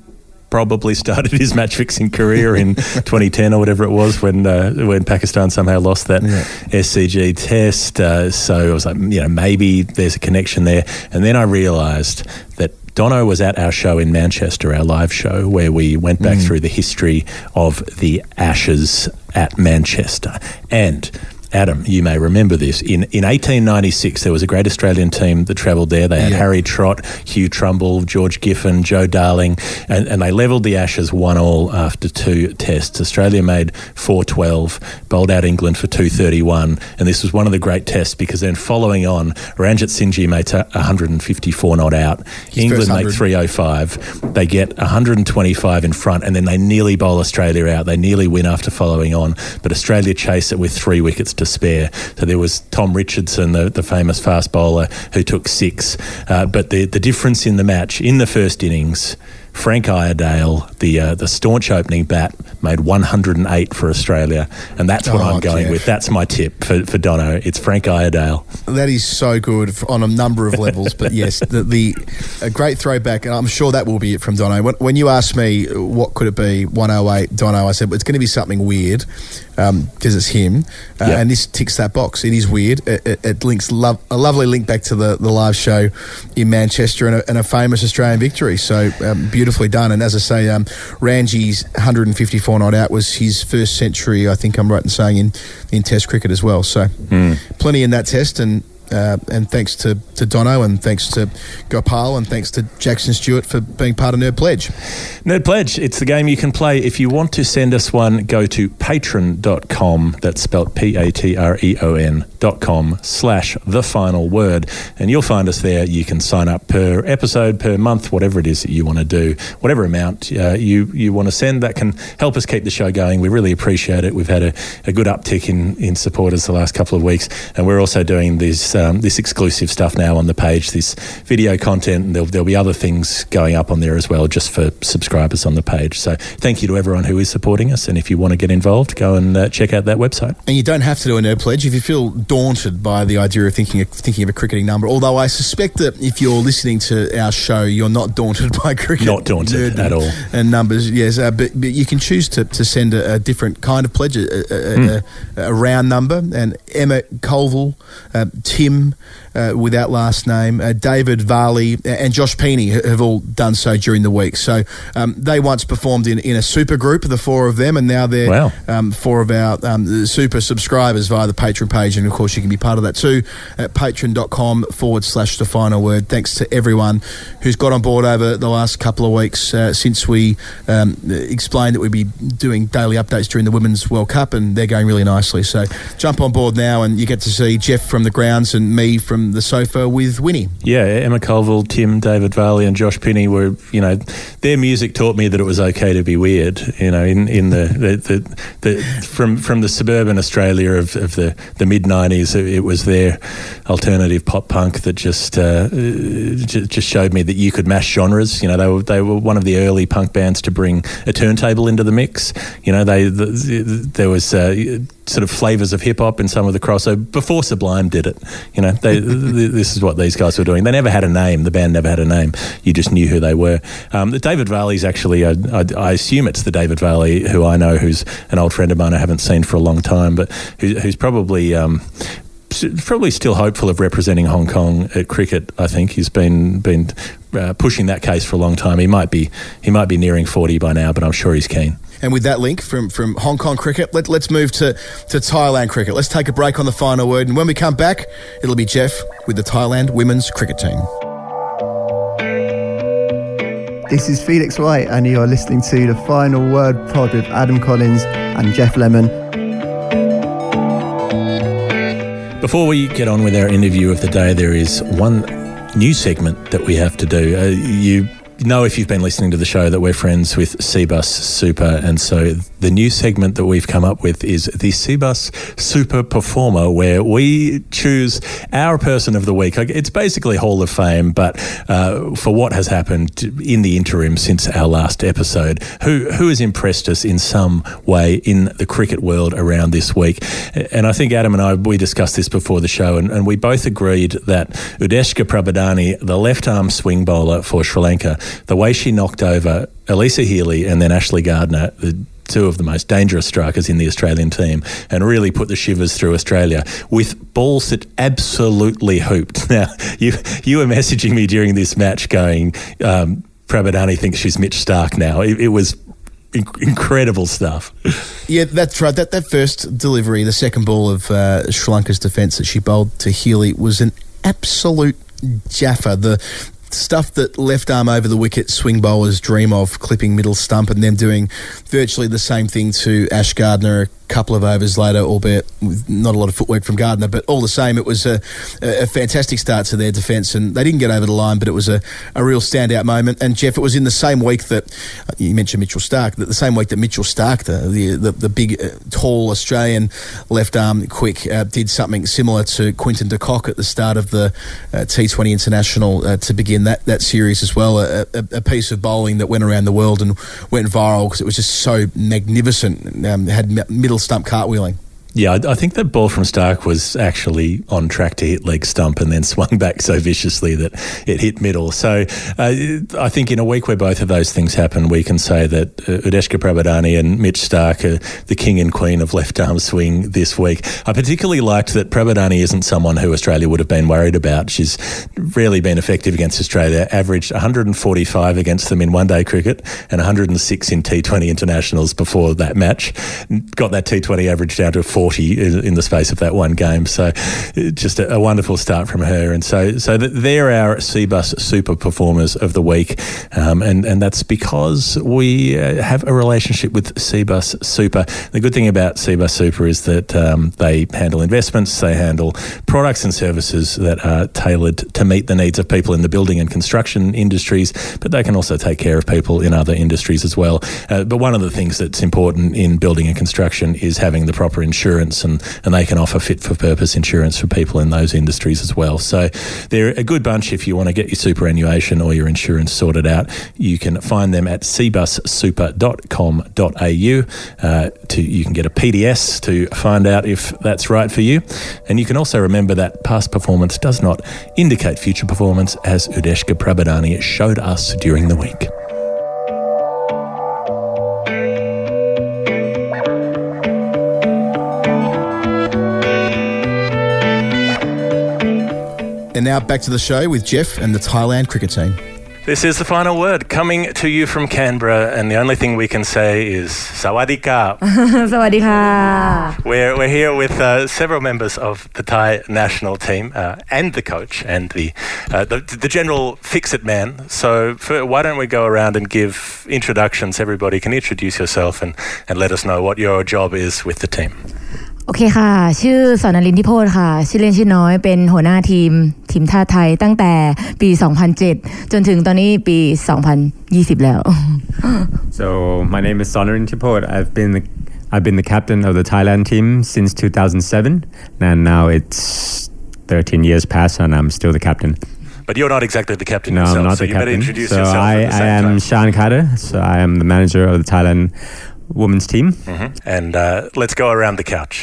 C: probably started his match fixing career in [LAUGHS] 2010 or whatever it was when uh, when Pakistan somehow lost that yeah. SCG test. Uh, so I was like, you know, maybe there's a connection there. And then I realised that Dono was at our show in Manchester, our live show, where we went back mm. through the history of the Ashes at Manchester. And Adam, you may remember this. In in 1896, there was a great Australian team that travelled there. They had yeah. Harry Trott, Hugh Trumble, George Giffen, Joe Darling, and, and they levelled the Ashes one all after two tests. Australia made 412, bowled out England for 231, and this was one of the great tests because then following on, Ranjitsinhji made 154 not out. His England make 305. They get 125 in front, and then they nearly bowl Australia out. They nearly win after following on, but Australia chase it with three wickets spare. So there was Tom Richardson, the, the famous fast bowler, who took six. Uh, but the, the difference in the match in the first innings Frank Iredale, the uh, the staunch opening bat, made 108 for Australia, and that's what oh, I'm going Geoff. with. That's my tip for, for Dono. It's Frank Iredale.
B: That is so good on a number of levels, but yes, the, the a great throwback, and I'm sure that will be it from Dono. When, when you asked me what could it be, 108 Dono, I said well, it's going to be something weird because um, it's him, uh, yep. and this ticks that box. It is weird. It, it, it links a lovely link back to the, the live show in Manchester and a, and a famous Australian victory. So um, beautifully done. And as I say, um, Ranji's 154 not out was his first century. I think I'm right in saying in in Test cricket as well. So mm. plenty in that Test, and uh, and thanks to, to Dono and thanks to Gopal and thanks to Jackson Stewart for being part of Nerd Pledge.
C: Nerd Pledge, it's the game you can play. If you want to send us one, go to patreon.com. That's spelled P A T R E O N dot com slash the final word. And you'll find us there. You can sign up per episode, per month, whatever it is that you want to do, whatever amount uh, you, you want to send. That can help us keep the show going. We really appreciate it. We've had a, a good uptick in, in supporters the last couple of weeks. And we're also doing these um, this exclusive stuff now on the page, this video content, and there'll, there'll be other things going up on there as well, just for subscribers on the page. So thank you to everyone who is supporting us, and if you want to get involved, go and uh, check out that website.
B: And you don't have to do a nerd pledge if you feel daunted by the idea of thinking of, thinking of a cricketing number. Although I suspect that if you're listening to our show, you're not daunted [LAUGHS] by cricket,
C: not daunted at all,
B: and numbers. Yes, uh, but, but you can choose to, to send a, a different kind of pledge, a, a, mm. a, round number. And Emma Colville, uh, Tim him uh, without last name, uh, David Varley, and Josh Peeney have all done so during the week. So um, they once performed in, in a super group, the four of them, and now they're wow. um, four of our um, super subscribers via the Patreon page. And of course, you can be part of that too at patreon.com forward slash the final word. Thanks to everyone who's got on board over the last couple of weeks uh, since we um, explained that we'd be doing daily updates during the Women's World Cup, and they're going really nicely. So jump on board now, and you get to see Geoff from the grounds and me from the sofa with Vini.
C: Yeah, Emma Colville, Tim, David Varley, and Josh Pinney were, you know, their music taught me that it was okay to be weird. You know, in, in the, the, the, the from from the suburban Australia of, of the, the mid '90s, it, was their alternative pop punk that just uh, just showed me that you could mash genres. You know, they were they were one of the early punk bands to bring a turntable into the mix. You know, they the, there was. Uh, sort of flavors of hip hop in some of the crossover before Sublime did it. You know, they, [LAUGHS] this is what these guys were doing. They never had a name. The band never had a name. You just knew who they were. Um, the David Varley's actually, I, I assume it's the David Varley who I know, who's an old friend of mine I haven't seen for a long time, but who, who's probably. Um, probably still hopeful of representing Hong Kong at cricket. I think he's been been uh, pushing that case for a long time. He might be he might be nearing forty by now, but I'm sure he's keen.
B: And with that link from, from Hong Kong cricket, let, let's move to, to Thailand cricket. Let's take a break on the final word. And when we come back, it'll be Geoff with the Thailand women's cricket team.
D: This is Felix White, and you're listening to the Final Word Pod with Adam Collins and Geoff Lemon.
C: Before we get on with our interview of the day, there is one new segment that we have to do. Uh, you know, if you've been listening to the show, that we're friends with Cbus Super, and so the new segment that we've come up with is the Cbus Super Performer, where we choose our person of the week. It's basically Hall of Fame, but uh, for what has happened in the interim since our last episode, who who has impressed us in some way in the cricket world around this week? And I think Adam and I we discussed this before the show, and, and we both agreed that Udeshika Prabodhani, the left arm swing bowler for Sri Lanka, the way she knocked over Alyssa Healy and then Ashley Gardner, the two of the most dangerous strikers in the Australian team, and really put the shivers through Australia with balls that absolutely hooped. [LAUGHS] Now, you you were messaging me during this match, going, um, Prabodhani thinks she's Mitch Starc now. It, it was incredible stuff.
B: Yeah, that's right. That that first delivery, the second ball of uh, Sri Lanka's defence that she bowled to Healy was an absolute jaffa. The stuff that left arm over the wicket swing bowlers dream of, clipping middle stump and then doing virtually the same thing to Ash Gardner a couple of overs later, albeit with not a lot of footwork from Gardner. But all the same, it was a, a fantastic start to their defence, and they didn't get over the line, but it was a, a real standout moment. And Geoff, it was in the same week that you mentioned Mitchell Starc, the same week that Mitchell Starc, the the, the, the big, uh, tall Australian left arm quick, uh, did something similar to Quinton de Kock at the start of the uh, T20 International uh, to begin that, that series as well. A, a, a, piece of bowling that went around the world and went viral because it was just so magnificent. Um, had middle stump cartwheeling.
C: Yeah, I, think that ball from Starc was actually on track to hit leg stump and then [LAUGHS] swung back so viciously that it hit middle. So uh, I think in a week where both of those things happen, we can say that uh, Udeshika and Mitch Starc are the king and queen of left arm swing this week. I particularly liked that Prabodhani isn't someone who Australia would have been worried about. She's rarely been effective against Australia, averaged 145 against them in one day cricket and 106 in T20 internationals before that match. Got that T20 average down to 4 40 in the space of that one game. So just a, a wonderful start from her. And so, so they're our Cbus super performers of the week. Um, and, and that's because we uh, have a relationship with Cbus Super. The good thing about Cbus Super is that um, they handle investments, they handle products and services that are tailored to meet the needs of people in the building and construction industries, but they can also take care of people in other industries as well. Uh, but one of the things that's important in building and construction is having the proper insurance insurance, and, and they can offer fit for purpose insurance for people in those industries as well. So they're a good bunch if you want to get your superannuation or your insurance sorted out. You can find them at cbussuper.com.au. Uh, to, you can get a PDS to find out if that's right for you. And you can also remember that past performance does not indicate future performance, as Udeshika Prabodhani showed us during the week.
B: And now back to the show with Geoff and the Thailand cricket team.
C: This is the final word coming to you from Canberra, and the only thing we can say is Sawadika. [LAUGHS]
E: Sawadika.
C: We're, we're here with uh, several members of the Thai national team uh, and the coach and the, uh, the, the general fix it man. So, for, why don't we go around and give introductions? Everybody can introduce yourself and, and let us know what your job is with the team.
E: โอเคค่ะ ชื่อสอนลินทิโพธค่ะ ชื่อเล่นชื่อน้อยเป็นหัวหน้าทีม ทีมท่าไทยตั้งแต่ปี 2007 จนถึงตอนนี้ปี 2020 แล้ว
F: so my name is Sonarin Tipot I've been the I've been the captain of the Thailand team since 2007 and now it's 13 years past and I'm still the captain
C: but you're not exactly the captain
F: no,
C: yourself,
F: I'm not
C: so
F: the
C: you
F: captain.
C: better introduce
F: so
C: yourself.
F: I, I am
C: time.
F: Sean Carter, so I am the manager of the Thailand women's team.
C: Mm-hmm. And uh, let's go around the couch.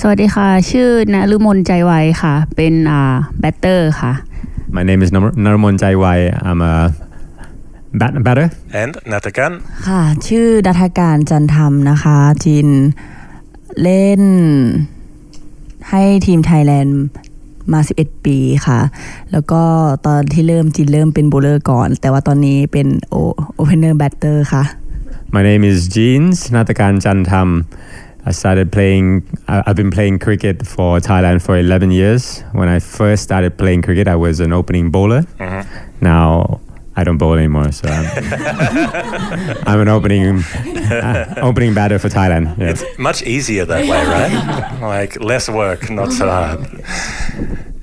G: สวัสดีค่ะ ชื่อนฤมลใจไวค่ะ เป็นอ่าแบตเตอร์ค่ะ
F: My name is Narumon Jaiwai. I'm a bat batter.
C: And Natakan.
H: ค่ะ ชื่อดัทการจันทำนะคะ จินเล่นให้ทีมไทยแลนด์มา 11 ปีค่ะ แล้วก็ตอนที่เริ่มจินเริ่มเป็นโบเลอร์ก่อน แต่ว่าตอนนี้เป็นโอโอเพนเนอร์แบตเตอร์ค่ะ
F: My name is Jeans Nattakan Chantam. I started playing, I've been playing cricket for Thailand for 11 years. When I first started playing cricket, I was an opening bowler.
C: Mm-hmm.
F: Now I don't bowl anymore, so I'm, [LAUGHS] I'm an opening uh, opening batter for Thailand. Yeah.
C: It's much easier that way, right? [LAUGHS] like less work, not so hard.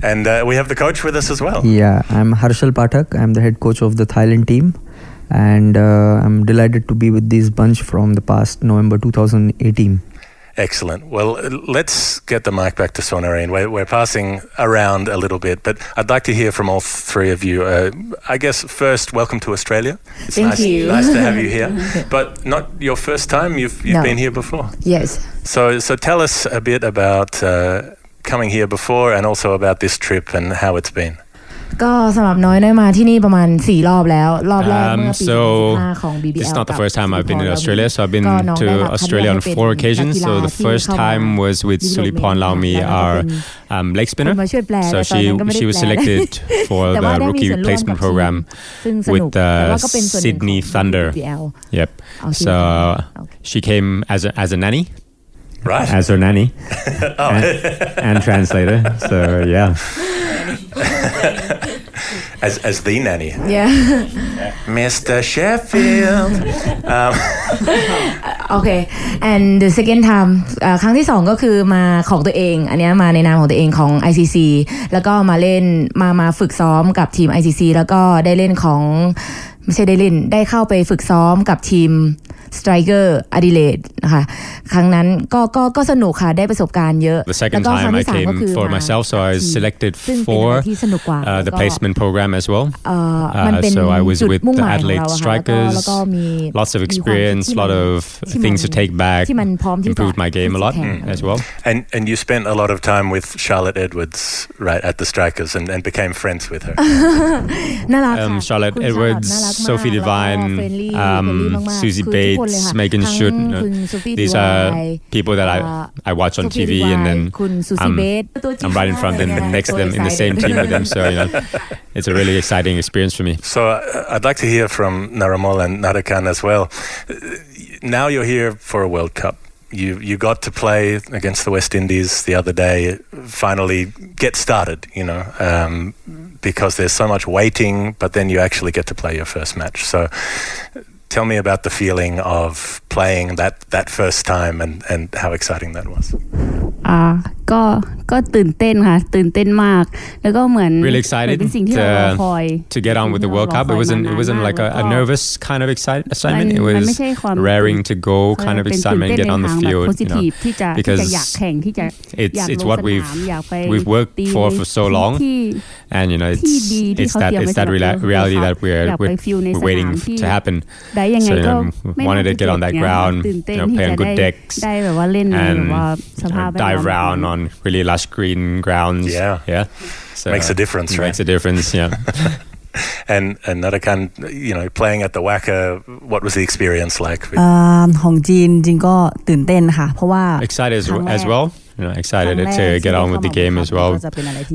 C: And uh, we have the coach with us as well.
I: Yeah, I'm Harshal Pathak. I'm the head coach of the Thailand team, and uh, I'm delighted to be with this bunch from the past November 2018.
C: Excellent. Well, let's get the mic back to Sornnarin. We're, we're passing around a little bit, but I'd like to hear from all three of you. Uh, I guess first, welcome to Australia. It's
E: Thank
C: nice,
E: you.
C: nice to have you here, [LAUGHS] but not your first time. You've you've
E: No.
C: been here before.
E: yes
C: So so tell us a bit about uh, coming here before, and also about this trip and how it's been.
E: ก็สำหรับน้อยได้มาที่นี่ประมาณ 4 รอบแล้ว รอบแรกเมื่อปี2015ของ BBL
F: It's not the first time I've been in Australia so I've been to Australia on four occasions. So the first time was with
E: Suleeporn Laomi
F: our um, leg spinner. so she she was selected [LAUGHS] for the rookie
E: replacement
F: program with the Sydney Thunder. Yep. so she came as a, as a nanny.
C: Right.
F: as her nanny,
C: Oh.
F: and, and translator. So yeah.
C: as, as the nanny,
E: yeah
C: Mr. Sheffield. um,
E: โอเค and the second time อ่าครั้งที่สองก็คือมาของตัวเอง อันเนี้ยมาในนามของตัวเองของ ICC แล้วก็มาเล่นมามาฝึกซ้อมกับทีม ICC แล้วก็ได้เล่นของไม่ใช่ได้เล่นได้เข้าไปฝึกซ้อมกับทีม
F: The second time I came for myself so I was selected for the placement program as well. so I was with the Adelaide Strikers lots of experience lot of things to take back improved my game a lot as well. Mm.
C: And and you spent a lot of time with Charlotte Edwards right at the Strikers and, and became friends with her. [LAUGHS]
F: um, Charlotte Edwards Sophie Devine
E: Suzie
F: Bates
E: it's
F: making
E: sure you know,
F: these are people that I, I watch on TV and then I'm, I'm right in front of them and next to them in the same team with them. So, you know, it's a really exciting experience for me.
C: So uh, I'd like to hear from Naruemol and Nattakan as well. Now you're here for a World Cup you you got to play against the West Indies the other day. Finally, get started, you know, um, because there's so much waiting. But then you actually get to play your first match. So Tell me about the feeling of playing that, that first time and, and how exciting that was.
G: อ่าก็ก็ตื่นเต้นค่ะ ตื่นเต้นมาก แล้วก็เหมือน
F: Really
G: เหมือน
F: excited
G: เป็นสิ่งที่เรารอคอย
F: to, to get on with the World Cup. It wasn't it wasn't like a, a nervous kind of excite, excitement. It
G: มัน
F: was
G: ไม่ใช่ความ
F: raring to go
G: เขา
F: kind of
G: เป็น
F: excitement,
G: ตื่น
F: get
G: เต้น
F: on
G: ใน
F: the
G: ทางแบบ
F: field. You know,
G: positive ที่จะที่
F: because
G: จะอยากแข่งที่จะ
F: it's
G: อยาก
F: it's
G: ลง
F: what
G: ส
F: we've
G: นามอยากไป
F: we've worked
G: ตี
F: for
G: ใน
F: for so
G: ที่
F: long,
G: ที่
F: and you know
G: ที่
F: it's
G: ดีที่
F: it's
G: เขา
F: that
G: เตรียม
F: it's
G: ไว้
F: that
G: สำหรับ
F: reala-
G: เรา
F: reality
G: ค่ะ
F: that we're
G: อยากไป
F: we're,
G: ฟิลใน
F: we're
G: ส
F: waiting
G: นามที่
F: to happen.
G: ได้
F: So um, wanted to get on that ground, playing good decks
G: ยังไงก็ไม่น่า
F: จะ
G: เก็บ
F: นะ
G: ตื่นเต้นที่จะได้ได้แบบว่าเล่นในแบบว่าสภาพแวดล้อม um,
F: dive
G: around
F: on really lush green grounds.
C: Yeah.
F: Yeah. So
C: makes a uh,
F: difference
C: right?
F: makes a difference yeah. [LAUGHS] [LAUGHS]
C: And and that kind you know playing at the WACA what was the experience like?
H: Um, ของจีนจริงก็ตื่นเต้นค่ะเพราะว่า
F: excited as well? you know, excited to get on with the game as well.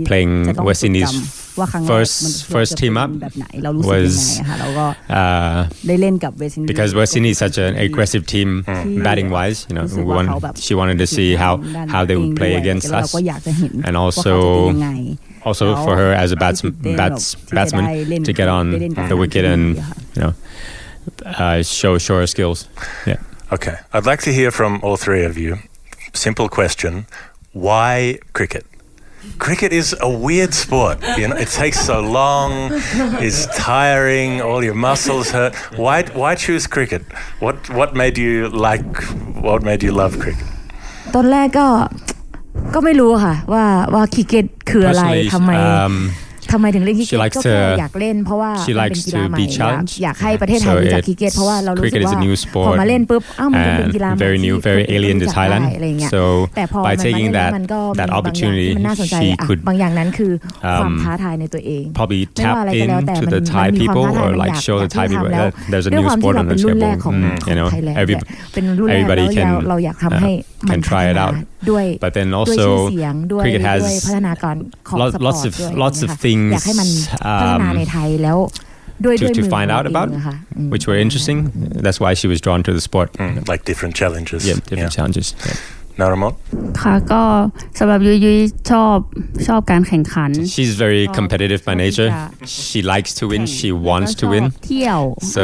F: Playing West Indies first first team up was uh, because West Indies is such an aggressive team hmm. batting wise. You know, want, she wanted to see how how they would play against us, and also
H: also
F: for her as a bats, bats, batsman to get on the wicket and you know uh, show show her skills. Yeah.
C: Okay, I'd like to hear from all three of you Simple question: Why cricket? Cricket is a weird sport. You know, it takes so long. It's tiring. All your muscles hurt. Why? Why choose cricket? What? What made you like? What made you love cricket?
E: ตอนแรกก็ก็ไม่รู้ค่ะ ว่าว่าคริกเก็ตคืออะไร
F: Personally,
E: ทำไม
F: um,
E: ทำไมถึงเล่นคริก
F: she
E: เก็ต
F: likes
E: ก็แค่
F: to-
E: อยากเล่น เพราะว่า
F: she
E: มันเป็น
F: likes
E: กีฬา
F: to
E: ใหม่
F: be
E: อยาก
F: challenged.
E: อยากให้ประเทศไทย
F: So
E: รู้จัก
F: it-
E: คริกเก็ตเพราะว่าเรารู้สึก
F: cricket is
E: ว่า
F: a new
E: พอ
F: sport
E: มาเล่นปุ๊บอ้าวมันเป็น
F: and
E: กีฬาใหม่
F: very new,
E: ที่
F: very
E: คนอื่น
F: alien to
E: รู้จักได้
F: Thailand.
E: อะไรเงี้ย
F: So
E: แต่พอ
F: by
E: มันมาเล่
F: taking
E: นแล้ว
F: that
E: มันก็มี
F: that
E: บางอย่างที่
F: opportunity,
E: มันน่าสนใจ
F: she
E: อ่ะ
F: could
E: บางอย่างนั้นคือความ
F: um,
E: ท้าทายในตัวเอง
F: probably
E: ไม่ว่า
F: tap
E: อะไรก็แล้วแต่
F: into
E: มัน
F: the
E: มัน
F: Thai
E: มีความ
F: people
E: ท้าทาย
F: or
E: บาง
F: like
E: อย่าง
F: show
E: อ
F: the
E: ยาก
F: Thai
E: ที่
F: people
E: ทำแล้ว
F: that there's a
E: ด้วย
F: new
E: ความที่
F: sport
E: เรา
F: on
E: เป็น
F: the
E: รุ่นแรก
F: table.
E: ของ
F: Mm,
E: ข
F: You
E: อง
F: know,
E: ไทยแลนด์
F: every
E: เป็นรุ่นแรก
F: everybody
E: แล้ว
F: can
E: เราเราอยากทำให้
F: uh,
E: มัน
F: can
E: พัฒ
F: try it
E: นา
F: out.
E: ด้วย
F: But then
E: ด้วยชื่อ
F: also
E: เสียงด้วย
F: cricket
E: ด้วย
F: has
E: พัฒนาการของ
F: lots-
E: สปอร์ต
F: lots of-
E: ด้วย
F: lots of
E: นะคะ
F: things,
E: อยากให้มันพัฒนา
F: um,
E: ในไทยแล้วด้วย
F: to,
E: ด้วย
F: to
E: มือ
F: find
E: ของ
F: out
E: เรา
F: about,
E: เองนะคะอืม
F: which were interesting. That's why she was drawn to the sport.
C: Like different challenges.
F: Yeah, different challenges. Yeah.
C: Naramon?
G: ค่ะก็สำหรับยุยยุยชอบชอบการแข่งขัน
F: She's very competitive by nature. She likes to win. She wants to win.
G: เที่ยว
F: So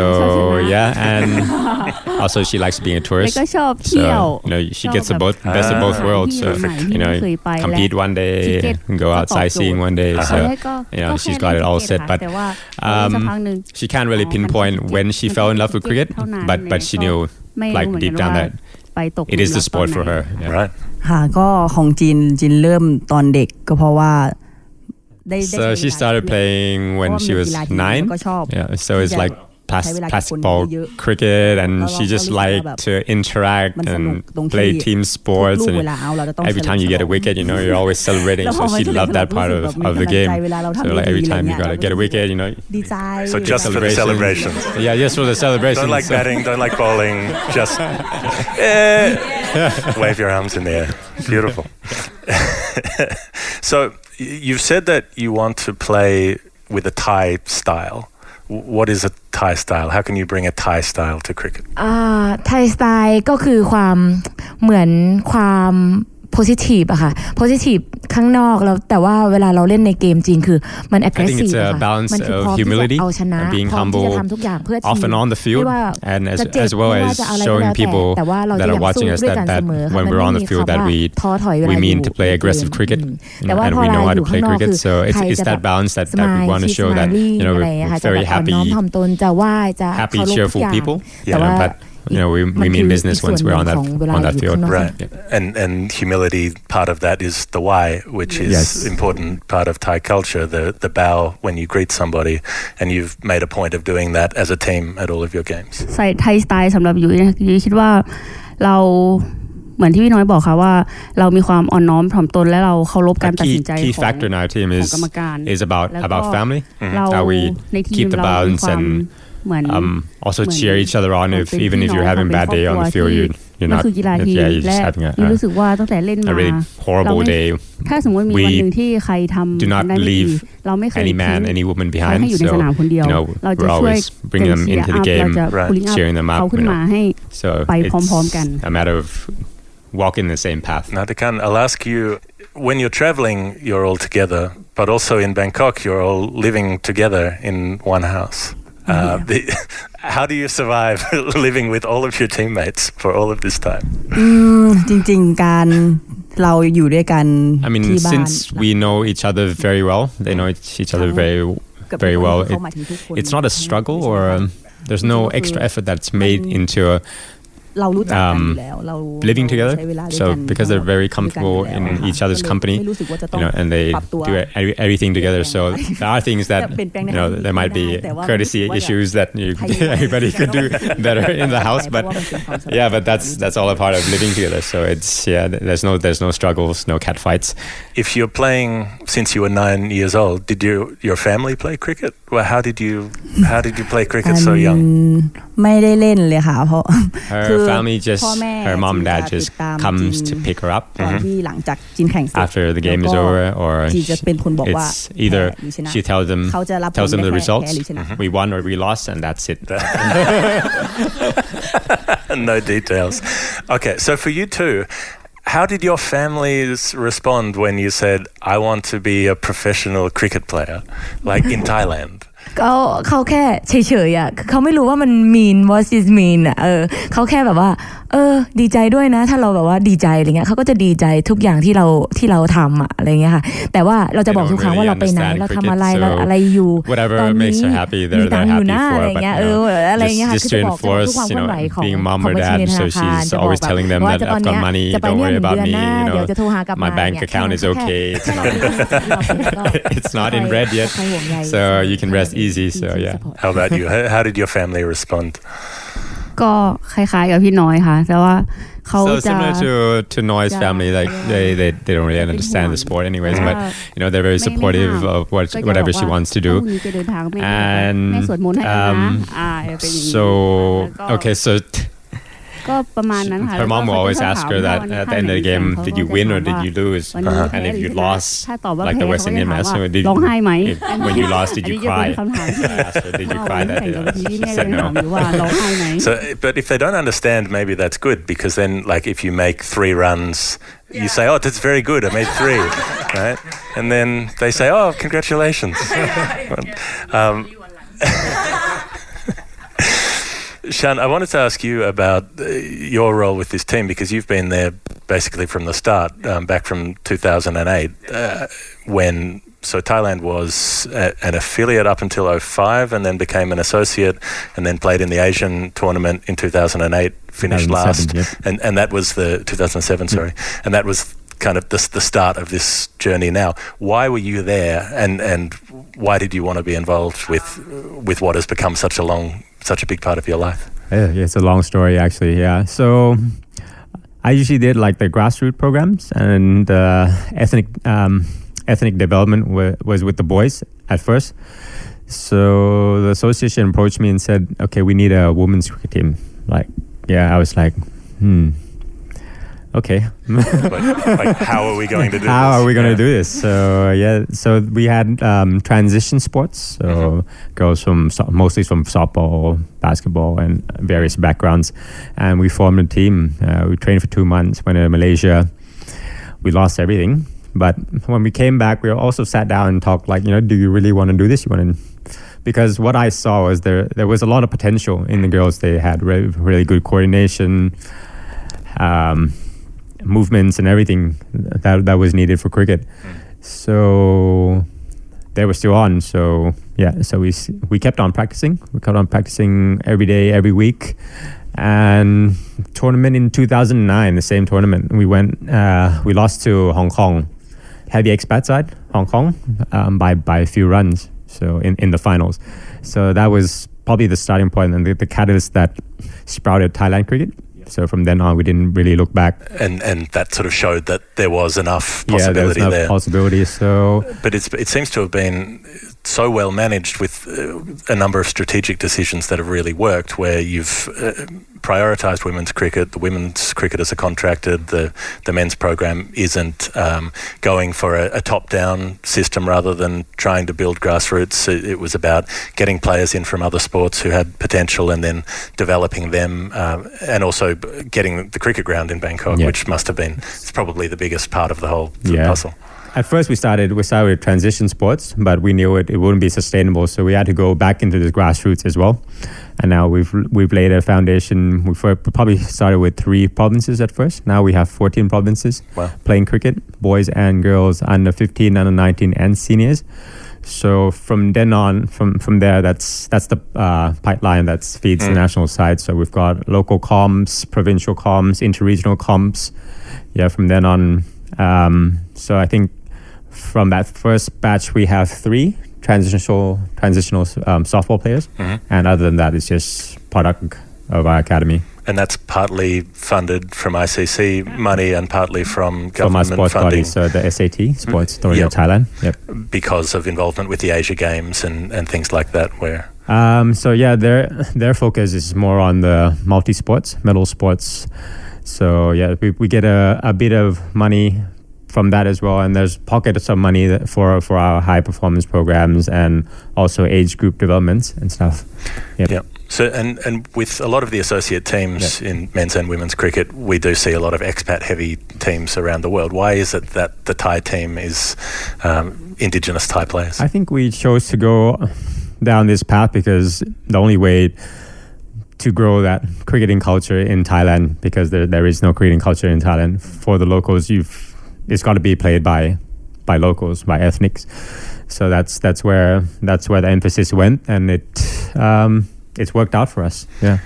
F: yeah, and [LAUGHS] also she likes being a
G: แล้ว
F: tourist.
G: ก็ชอบเที่ยว
F: So you know she gets the both best of both worlds. So you know, compete one day, go out sightseeing one day. So you know she's got it all set. But um, she can't really pinpoint when she fell in love with cricket. But but she knew like deep down that
G: ไปตก
F: It is the sport for her
C: right
J: ค่ะก็ของจีนจีนเริ่มตอนเด็กก็เพราะว่า
F: so she started playing when she was nine yeah so it's like
J: plas- plastic ball
F: cricket and she just liked to interact and play team sports and every time you get a wicket you know you're always celebrating [LAUGHS] so she loved that part of, of the game. So like every time you
J: got
F: to get a wicket you know
C: so just for the celebrations.
F: Yeah just for the celebrations
C: don't like batting don't like bowling just [LAUGHS] eh, wave your arms in the air. Beautiful. [LAUGHS] So you've said that you want to play with a Thai style W- What is a Thai style? How can you bring a Thai style to cricket?
E: อ่าไทยสไตล์ก็คือความเหมือนความ โพซิทีฟอะค่ะโพซิทีฟข้างนอกแล้วแต่ว่าเวลาเราเล่นในเกมจริงคือมัน
F: I think
E: aggressive
F: it's
E: อะ
F: a
E: ค่ะ
F: balance
E: มันคือ
F: of
E: พร้อมที่
F: humility
E: จะเอาชนะ
F: and being
E: พร้อมที่จะ
F: humble
E: ทำทุกอย่างเพื่อทีม
F: off and on the
E: ไม่
F: field
E: ว่า
F: and as,
E: จะเจ็บ
F: as well
E: ไม่ว่า
F: as
E: จะอะไรก็
F: showing
E: แล้วแต่
F: people
E: แต่ว่าเรา
F: that
E: จะ
F: are
E: อยากสู้
F: watching us
E: ด้วย
F: that,
E: กัน
F: that
E: เสมอค่ะ
F: when
E: มัน
F: we're
E: ไม่
F: on
E: มี
F: the field
E: คำ
F: that
E: ว่า
F: we
E: ท้อถอยเวลา
F: we
E: อยู่
F: mean to play
E: ในเกม
F: aggressive cricket
E: อืม
F: you
E: แต่
F: know,
E: ว่า
F: and
E: พอ
F: we
E: เว
F: know
E: ลา
F: how
E: อ
F: to
E: ยู่ข้า
F: play
E: งนอก
F: cricket
E: คือ
F: so
E: ใค
F: it's,
E: ร
F: it's
E: จะแบ
F: that
E: บ
F: balance that,
E: ส
F: that
E: มาย
F: we want to
E: ชีส
F: show
E: มา
F: that
E: ลี่
F: you know
E: อะไร
F: we're
E: อะค่ะจะ
F: very
E: แบบอ่อน
F: happy
E: น้อมถ่อมตนจะไหว้จะเคา
F: happy
E: รพทุก
F: cheerful
E: อย่าง
F: people
E: แต่
F: you
E: ว่า
F: know, but you know we,
E: มั
F: we
E: น
F: mean
E: คือ
F: business
E: อีกส่วน
F: once
E: หนึ่
F: we're
E: ง
F: on that
E: ของเวลา
F: on
E: อ
F: that
E: ยู่
F: field
E: ข้างนอก
C: Right. And and humility part of that is the why, which is
K: Yes.
C: important part of Thai culture, the the bow when you greet somebody and you've made a point of doing that as a team at all of your games.
G: ใส่ไทยสไตล์สำหรับยุ้ยนะยุ้ยคิดว่าเราเหมือนที่พี่น้อยบอกค่ะว่า เรามีความอ่อนน้อมถ่อมตนและเราเคารพการ
F: a
G: ตัด
F: key
G: สินใจ
F: key
G: ของ
F: factor in our team
G: ของ
F: is
G: กรรมการ
F: is about
G: แล้วก็
F: about family
G: เรา
F: how we
G: ในที
F: keep
G: ม
F: the
G: เรามี
F: balance
G: ความ
F: and um, also cheer each other on if even if you're having bad day on the field you you're not a really horrible day We do not leave any man any woman behind always bringing them into the game cheering them up So it's a matter of walking the same path
C: Nattakan I'll ask you when you're traveling, you're all together, but also in Bangkok, you're all living together in one house. Uh, the, [LAUGHS] how do you survive [LAUGHS] living with all of your teammates for all of this time?
J: อืมจริง ๆ การเราอยู่ด้วยกัน
F: I mean
J: ที่บ้าน
F: since we know each other very well they know each each other very
J: กับ
F: very
J: ทุกคน
F: well
J: เขา
F: it,
J: หมายถึงทุกคน
F: it's not a struggle or um, there's no extra effort that's made into a
J: เรารู้จักกันอ
F: um,
J: ยู่แล้วเรา
F: living
J: เรา
F: together
J: ใช้เวลาด้วย
F: so
J: กัน
F: because they're very
J: ด้วยกัน
F: comfortable
J: อยู่
F: in
J: แล้ว
F: each other's
J: ก็เลย
F: company
J: ไม่รู้สึกว่าจะต้อ
F: you
J: ง
F: know and they
J: ปรับตัว
F: do every, everything together so there are things that
J: เปลี่ยนแปลงใน
F: you know
J: ทางที่
F: there might
J: ดี
F: be
J: ได้แต่ว่า
F: courtesy
J: รู้สึกว่า
F: issues that you, [LAUGHS]
J: ให้อยู่
F: everybody could do [LAUGHS] better in the house but
J: เพราะว่ามันเป็นความสำ[LAUGHS] เร็จ
F: yeah but that's that's all a part of living together so it's yeah there's no there's no struggles no cat fights
C: If you're playing since you were nine years old, did you, your family play cricket? Well, how did you how did you play cricket so
J: อื
C: young?
J: มไม่ได้เล่นเลยค่ะ เพราะ คือ
F: her [LAUGHS] family just
J: พ่อแม่
F: her mom and
J: จี
F: dad
J: จะ
F: just
J: ติดตาม
F: comes
J: จี
F: to
J: น
F: pick her up
J: ตอนที่หลังจากจีนแข่งเสร็จ
F: after the game
J: แล้ว
F: is
J: ก็
F: over or
J: จีนจะเป็นคนบอกว่า
F: it's either
J: แพ้หรือชนะ
F: she tells them
J: เขาจะรับ
F: tells
J: ผล
F: them
J: ได้
F: the
J: แค่
F: results
J: แพ้หรือชนะ
F: we won or we lost and that's it [LAUGHS]
C: no details. Okay, so for you two, how did your families respond when you said, "I want to be a professional cricket player," like in [LAUGHS] Thailand?
E: ก็เขาแค่เฉยๆอ่ะคือเขาไม่รู้ว่ามัน mean what is mean อ่ะเออเขาแค่แบบว่า เออ ดีใจด้วยนะ ถ้าเราแบบว่าดีใจอะไรเงี้ยเขาก็จะดีใจทุกอย่างที่เราที่เราทำอะอะไรเงี้ยค่ะ แต่ว่าเราจะบอกทุกครั้งว่าเราไปไหนเราทำอะไรเราอะไรอยู่
F: whatever
E: ตอนนี้
F: makes her happy
E: มี
F: they're
E: ตัง
F: they're
E: ค์อยู่
F: happy
E: นะอะไร
F: for but
E: เงี้ย
F: you
E: เอ
F: know,
E: ออะไรเงี้ย
F: just,
E: ค่ะ
F: just
E: คือ
F: to
E: จะบอกทุก
F: enforce
E: ความ
F: you
E: เคลื่อนไหว
F: know
E: ของ
F: being
E: ข
F: mom
E: อง
F: or
E: บัญชี
F: dad
E: ในธ
F: so
E: นาคาร
F: she's
E: จะบอก
F: always
E: แบบ
F: telling them
E: ว่า
F: that
E: จะตอน
F: I've
E: เนี้
F: got
E: ย
F: money
E: จะไป
F: don't
E: เนี่ยห
F: worry
E: นึ่ง
F: about
E: เดือน
F: me
E: หน้า
F: you
E: เดี๋ยว
F: know
E: จะโทรหากลับมา
F: my bank
E: เนี่ย
F: account is
E: แค่
F: okay
E: แค่เราไม่รู้ที่เราเป็นแล้วก็
F: it's not in red yet
E: ใครห่วงใย
F: so you can rest easy so yeah
C: How about you? How, how did your family respond?
G: ก็คล้ายๆกับพี่น้อยค่ะ แต่ว่าเขา
F: so
G: จะ
F: similar to to Noy's
G: Yeah.
F: family like they, they they don't really understand the sport anyways but you know they're very
G: ไม่ไม่
F: supportive
G: ห้าม
F: of what
G: ก็จะ
F: whatever
G: บอก
F: she
G: ว่า
F: wants to do
G: ถ้าพรุ่งนี้จะเดินทางไม่ได้
F: and
G: แม่สว ดมนต์ให้แล้วนะ
F: um,
G: อ่าเป็นอย่างนี้
F: so
G: แล้วก็
F: okay so
G: Her mom will always ask her that at the end of the game, did you win or did you lose? Uh-huh. And if you lost, like the West Indian match, did you, if, [LAUGHS] when you lost, did you cry? her, [LAUGHS] did you cry that day? She said no.
C: so, but if they don't understand, maybe that's good because then, like, if you make three runs, yeah. you say, "Oh, that's very good. I made three, [LAUGHS] right?" And then they say, "Oh, congratulations." um, Shan, I wanted to ask you about uh, your role with this team because you've been there basically from the start, um, back from 2008, uh, when so Thailand was a, an affiliate up until 05 and then became an associate and then played in the Asian tournament in 2008, finished last, yep. and and that was the 2007, sorry, yep. and that was kind of the, the start of this journey now. Why were you there, and and why did you want to be involved with with what has become such a long such a big part of your life?
F: Yeah, it's a long story actually. Yeah, so. I usually did like the grassroots programs and uh, ethnic um, ethnic development w- was with the boys at first. So the association approached me and said, "Okay, we need a women's cricket team." Like, yeah, I was like, "Hmm, okay.
C: like, like, how are we going to do this? [LAUGHS]
F: how
C: this?
F: are we going to yeah. do this? So yeah, so we had um, transition sports. So mm-hmm. girls from mostly from softball, basketball, and various backgrounds, and we formed a team. Uh, we trained for two months. Went to Malaysia. We lost everything, but when we came back, we also sat down and talked. Like, you know, do you really want to do this? You want to because what I saw was there there was a lot of potential in the girls. They had really, really good coordination. Um, movements and everything that that was needed for cricket. So they were still on. So yeah, so we we kept on practicing. We kept on practicing every day, every week. And tournament in 2009, the same tournament, we went. Uh, we lost to Hong Kong, heavy expat side, Hong Kong, um, by by a few runs. So in in the finals, so that was probably the starting point and the, the catalyst that sprouted Thailand cricket. So from then on, we didn't really look back.
C: And and that sort of showed that there was enough possibility
F: yeah, there.
C: Was
F: enough possibility. So,
C: but it's it seems to have been so well managed with uh, a number of strategic decisions that have really worked, where you've uh, prioritised women's cricket. The women's cricketers are contracted. The the men's program isn't um, going for a, a top down system rather than trying to build grassroots. It, it, was about getting players in from other sports who had potential and then developing them, um, and also getting the cricket ground in Bangkok, yeah. which must have been it's probably the biggest part of the whole yeah. puzzle
F: at first we started we started with transition sports, but we knew it, it wouldn't be sustainable, so we had to go back into the grassroots as well. And now we've we've laid a foundation. We probably started with three provinces at first. Now we have 14 provinces wow. playing cricket, boys and girls, under 15, under 19, and seniors. So from then on, from from there, that's that's the uh, pipeline that feeds mm. the national side. So we've got local comps, provincial comps, interregional comps. Yeah, from then on. Um, so I think from that first batch, we have three transitional transitional um, softball players, mm-hmm. and other than that, it's just product of our academy.
C: And that's partly funded from ICC money and partly from government
F: from our sports
C: funding.
F: Body, so the SAT, Sports Authority yep. of Thailand. Yep.
C: Because of involvement with the Asia Games and, and things like that, where.
F: Um, so yeah, their their focus is more on the multi sports, medal sports. So yeah, we, we get a, a bit of money from that as well. And there's pockets of some money for for our high performance programs and also age group developments and stuff.
C: Yep. yep. So and and with a lot of the associate teams yep. in men's and women's cricket, we do see a lot of expat heavy teams around the world. Why is it that the Thai team is um, indigenous Thai players?
F: I think we chose to go down this path because the only way to grow that cricketing culture in Thailand because there, there is no cricketing culture in Thailand for the locals you've it's got to be played by by locals, by ethnics. So that's that's where that's where the emphasis went, and it um, it's worked out for us. Yeah.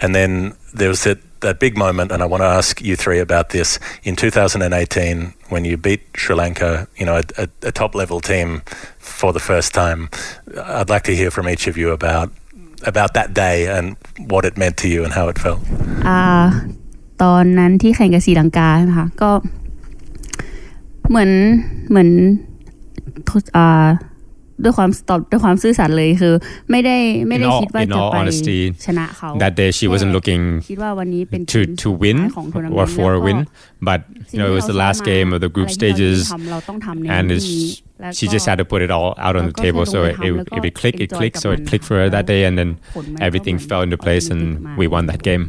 C: And then there was that that big moment, and I want to ask you three about this in 2018 when you beat Sri Lanka. You know, a, a, a top level team for the first time. I'd like to hear from each of you about about that day and what it meant to you and how it felt.
L: อ่าตอนนั้นที่แข่งกับศรีลังกาใช่ไหมคะก็ เหมือนเหมือนอ่า
G: ด้วยความตอบด้วยความซื่อสัตย์เลยคือ ไม่ได้ไม่ได้คิดว่าจะไปชนะเขา
F: that day she wasn't looking
G: คิดว่าวันนี้เป็น
F: to to win or for a win but you know it was the last game of the group stages and she just had to put it all out on the table so it, it, if it clicked it clicked so it clicked for her that day and then everything fell into place and we won that game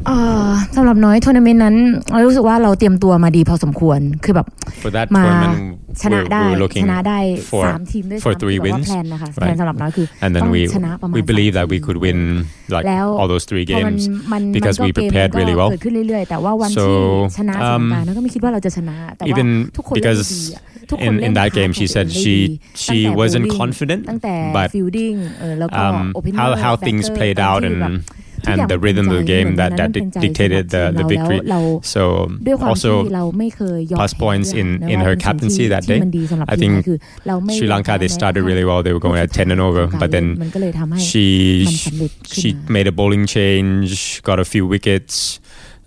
E: สำหรับน้อยทัวร์นาเมนต์นั้นเรารู้สึกว่าเราเตรียมตัวมาดีพอสมควรคือแบบ
F: for that
E: มา
F: tournament
E: ชนะได้
F: we were looking
E: ชนะได้
F: for
E: สามทีมด้วย
F: for
E: ซ้ำ
F: three
E: ที่แบบว่า
F: wins
E: แพลนนะคะ
F: right
E: แพลนสำหรับน้อยคือ
F: and
E: ต้
F: then
E: อง
F: we
E: ชนะประมาณ
F: we
E: สาม
F: believe that we
E: ทีม
F: could win like
E: แล้ว
F: all those three
E: พอมัน
F: games
E: มันมัน
F: because
E: ก็
F: we
E: เกมมัน
F: prepared
E: ก็
F: really well
E: เกิดขึ้นเรื่อยๆ แต่ว่าวัน
F: So,
E: ที่ชนะสง
F: um,
E: กรารก็ไม่คิดว่าเราจะชนะ แต่ว่า
F: even
E: ทุกคนเล่น
F: because
E: ดีอะทุกคน
F: in, in that game she said she she wasn't confident but um, how how things played out and and the rhythm of the game that, that dictated the, the victory. So also plus points in, in her captaincy that day. I think Sri Lanka, they started really well. They were going at 10 and over, but then she, she made a bowling change, got a few wickets.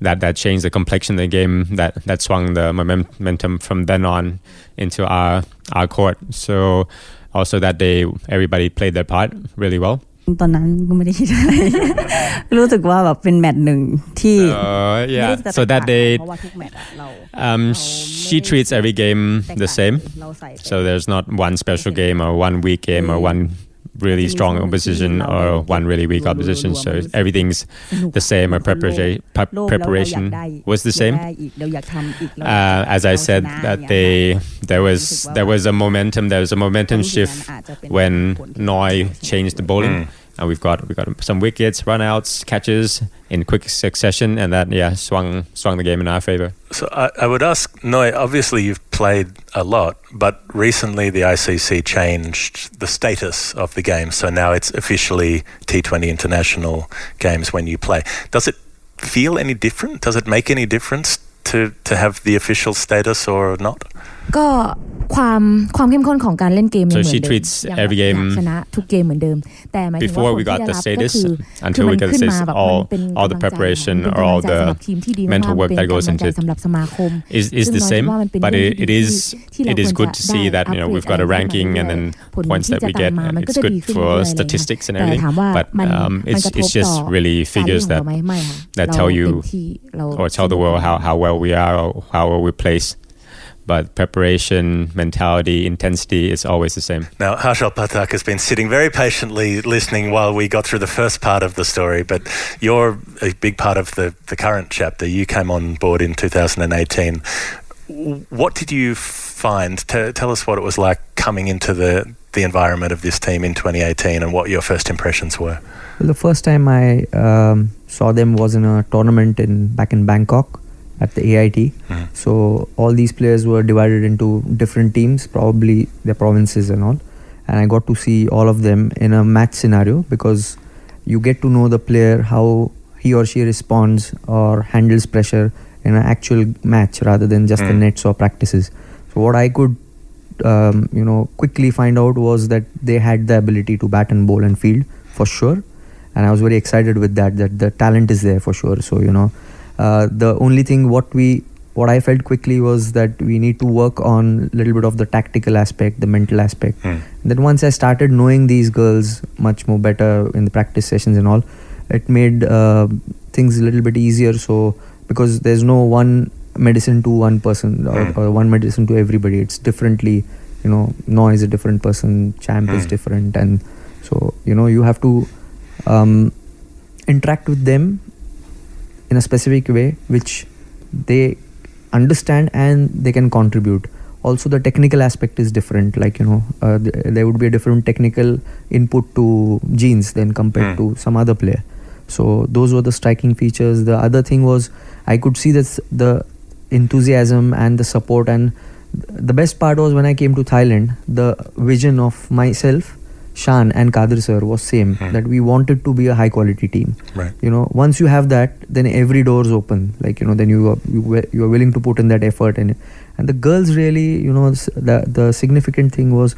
F: That, that changed the complexion of the game, that, that swung the momentum from then on into our our court so also that day everybody played their part really well [LAUGHS]
H: ตอนนั้นก็ไม่ได้คิดอะไร รู้สึกว่าแบบเป็นแมตช์หนึ่งที่
F: Uh, [LAUGHS]
H: ไม่
F: yeah.
H: ได้จะ
F: So
H: แตก
F: that
H: ต่าง
F: day,
H: เพราะว่าทุกแมตช์อะเรา
F: um, she treats every game the same.
H: เราใส่
F: So there's not one special game or one weak game or one really strong opposition or one really weak opposition. So everything's the same. Preparation, preparation was the same. Uh, as I said, that they there was there was a momentum. There was a momentum shift when Noi changed the bowling.
M: Mm.
F: And we've got we got some wickets, runouts, catches in quick succession, and that yeah swung swung the game in our favor.
M: So I, I would ask Noi, obviously you've played a lot, but recently the ICC changed the status of the game. So now it's officially T20 international games when you play. Does it feel any different? Does it make any difference to, to have the official status or not?
E: ก็ความความเข้มข้นของการเล่นเกมยัง
F: So
E: เหมือน
F: she
E: เดิม
F: treats
E: ยัง
F: every
E: อยาก
F: game
E: ชนะทุกเกมเหมือนเดิม แต่หมายถึงว่า
F: before
E: ผล
F: we
E: ที่
F: got
E: ได้
F: the
E: รับก็
F: status
E: คือ
F: until
E: คือ
F: we
E: มัน
F: got the
E: ขึ้น
F: status
E: มาแบบ
F: all
E: มันเป็น
F: all the
E: กำลังใจ
F: preparation
E: มัน
F: or
E: เป็น
F: all
E: กำลังใจ
F: the
E: สำหรับทีมที่ดีมาก
F: mental
E: ๆ
F: work
E: เป็น
F: that goes
E: กำลังใจ
F: into it
E: สำหรับสมาคม
F: is is
E: ซึ่ง
F: the
E: น้อยคิ
F: same
E: ดว่ามันเป็น
F: but
E: เรื่อง
F: it,
E: ที่
F: it
E: ดี
F: is
E: ที่เรา
F: it is
E: ควร
F: good
E: จะ
F: to see
E: ได้
F: that you know we've got a
E: upgrade
F: ranking
E: อะไร
F: and then
E: ผล
F: points
E: ที่
F: that
E: จะ
F: we
E: ตาม
F: get
E: มามันก็
F: it's
E: จะดี
F: good
E: ขึ้น
F: for
E: เรื่อยๆอะไรเงี้ย
F: statistics and
E: แต่
F: everything
E: ถามว่า
F: but
E: มัน
F: um
E: มัน
F: it's
E: กระทบ
F: it's
E: ต่
F: just
E: อ
F: really
E: การเล่น
F: figures
E: ของเรา
F: that
E: ไหมไม่ค่ะ
F: that
E: เรา
F: tell
E: เต็
F: you
E: มที่เรา
F: or tell the world how, how well we are or how well we place but preparation mentality intensity is always the same
M: Now, Harshal Pathak has been sitting very patiently listening while we got through the first part of the story, but you're a big part of the, the current chapter. You came on board in 2018. What did you find? T- tell us what it was like coming into the, the environment of this team in 2018 and what your first impressions were.
I: Well, the first time I um, saw them was in a tournament in back in Bangkok at the AIT. So all these players were divided into different teams, probably their provinces and all. And I got to see all of them in a match scenario because you get to know the player how he or she responds or handles pressure in an actual match rather than just the
N: Mm.
I: nets or practices. So what I could um, you know quickly find out was that they had the ability to bat and bowl and field for sure and i was very excited with that that the talent is there for sure so you know uh, the only thing what we what i felt quickly was that we need to work on a little bit of the tactical aspect the mental aspect. Then once i started knowing these girls much more better in the practice sessions and all it made uh, things a little bit easier. So because there's no one medicine to one person or,
N: Mm.
I: or one medicine to everybody. It's differently you know no is a different person champ is
N: Mm.
I: different. And so you know you have to um, interact with them in a specific way which they understand and they can contribute. Also the technical aspect is different. Like you know uh, th- there would be a different technical input to genes than compared
N: Mm.
I: to some other player. So those were the striking features. The other thing was i could see that the enthusiasm and the support. And the best part was when i came to thailand the vision of myself shan and kadir sir was same that we wanted to be a high quality team.
M: Right.
I: you know once you have that then every door is open. Like you know then you are you, you are willing to put in that effort and and the girls really you know the the significant thing was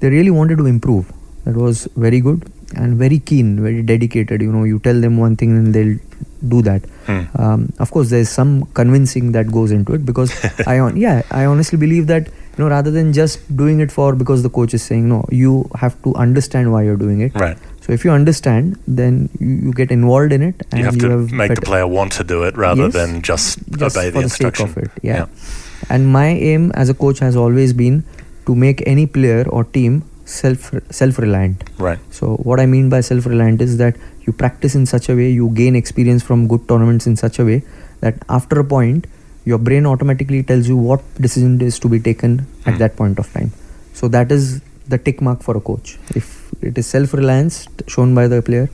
I: they really wanted to improve. That was very good and very keen very dedicated. You know you tell them one thing and they'll do that.
M: Hmm.
I: um, of course there's some convincing that goes into it because [LAUGHS] i on yeah i honestly believe that you know rather than just doing it for because the coach is saying no you have to understand why you're doing it.
C: Right.
I: So if you understand then you, you get involved in it
C: and you have you to have make the player want to do it rather
I: yes,
C: than just,
I: just
C: obey
I: the,
C: the instruction
I: of it yeah. yeah. And my aim as a coach has always been to make any player or team self self reliant
C: right.
I: So what i mean by self reliant is that you practice in such a way you gain experience from good tournaments in such a way that after a point your brain automatically tells you what decision is to be taken at hmm. that point of time so that is the tick mark for a coach if it is self reliance shown by the player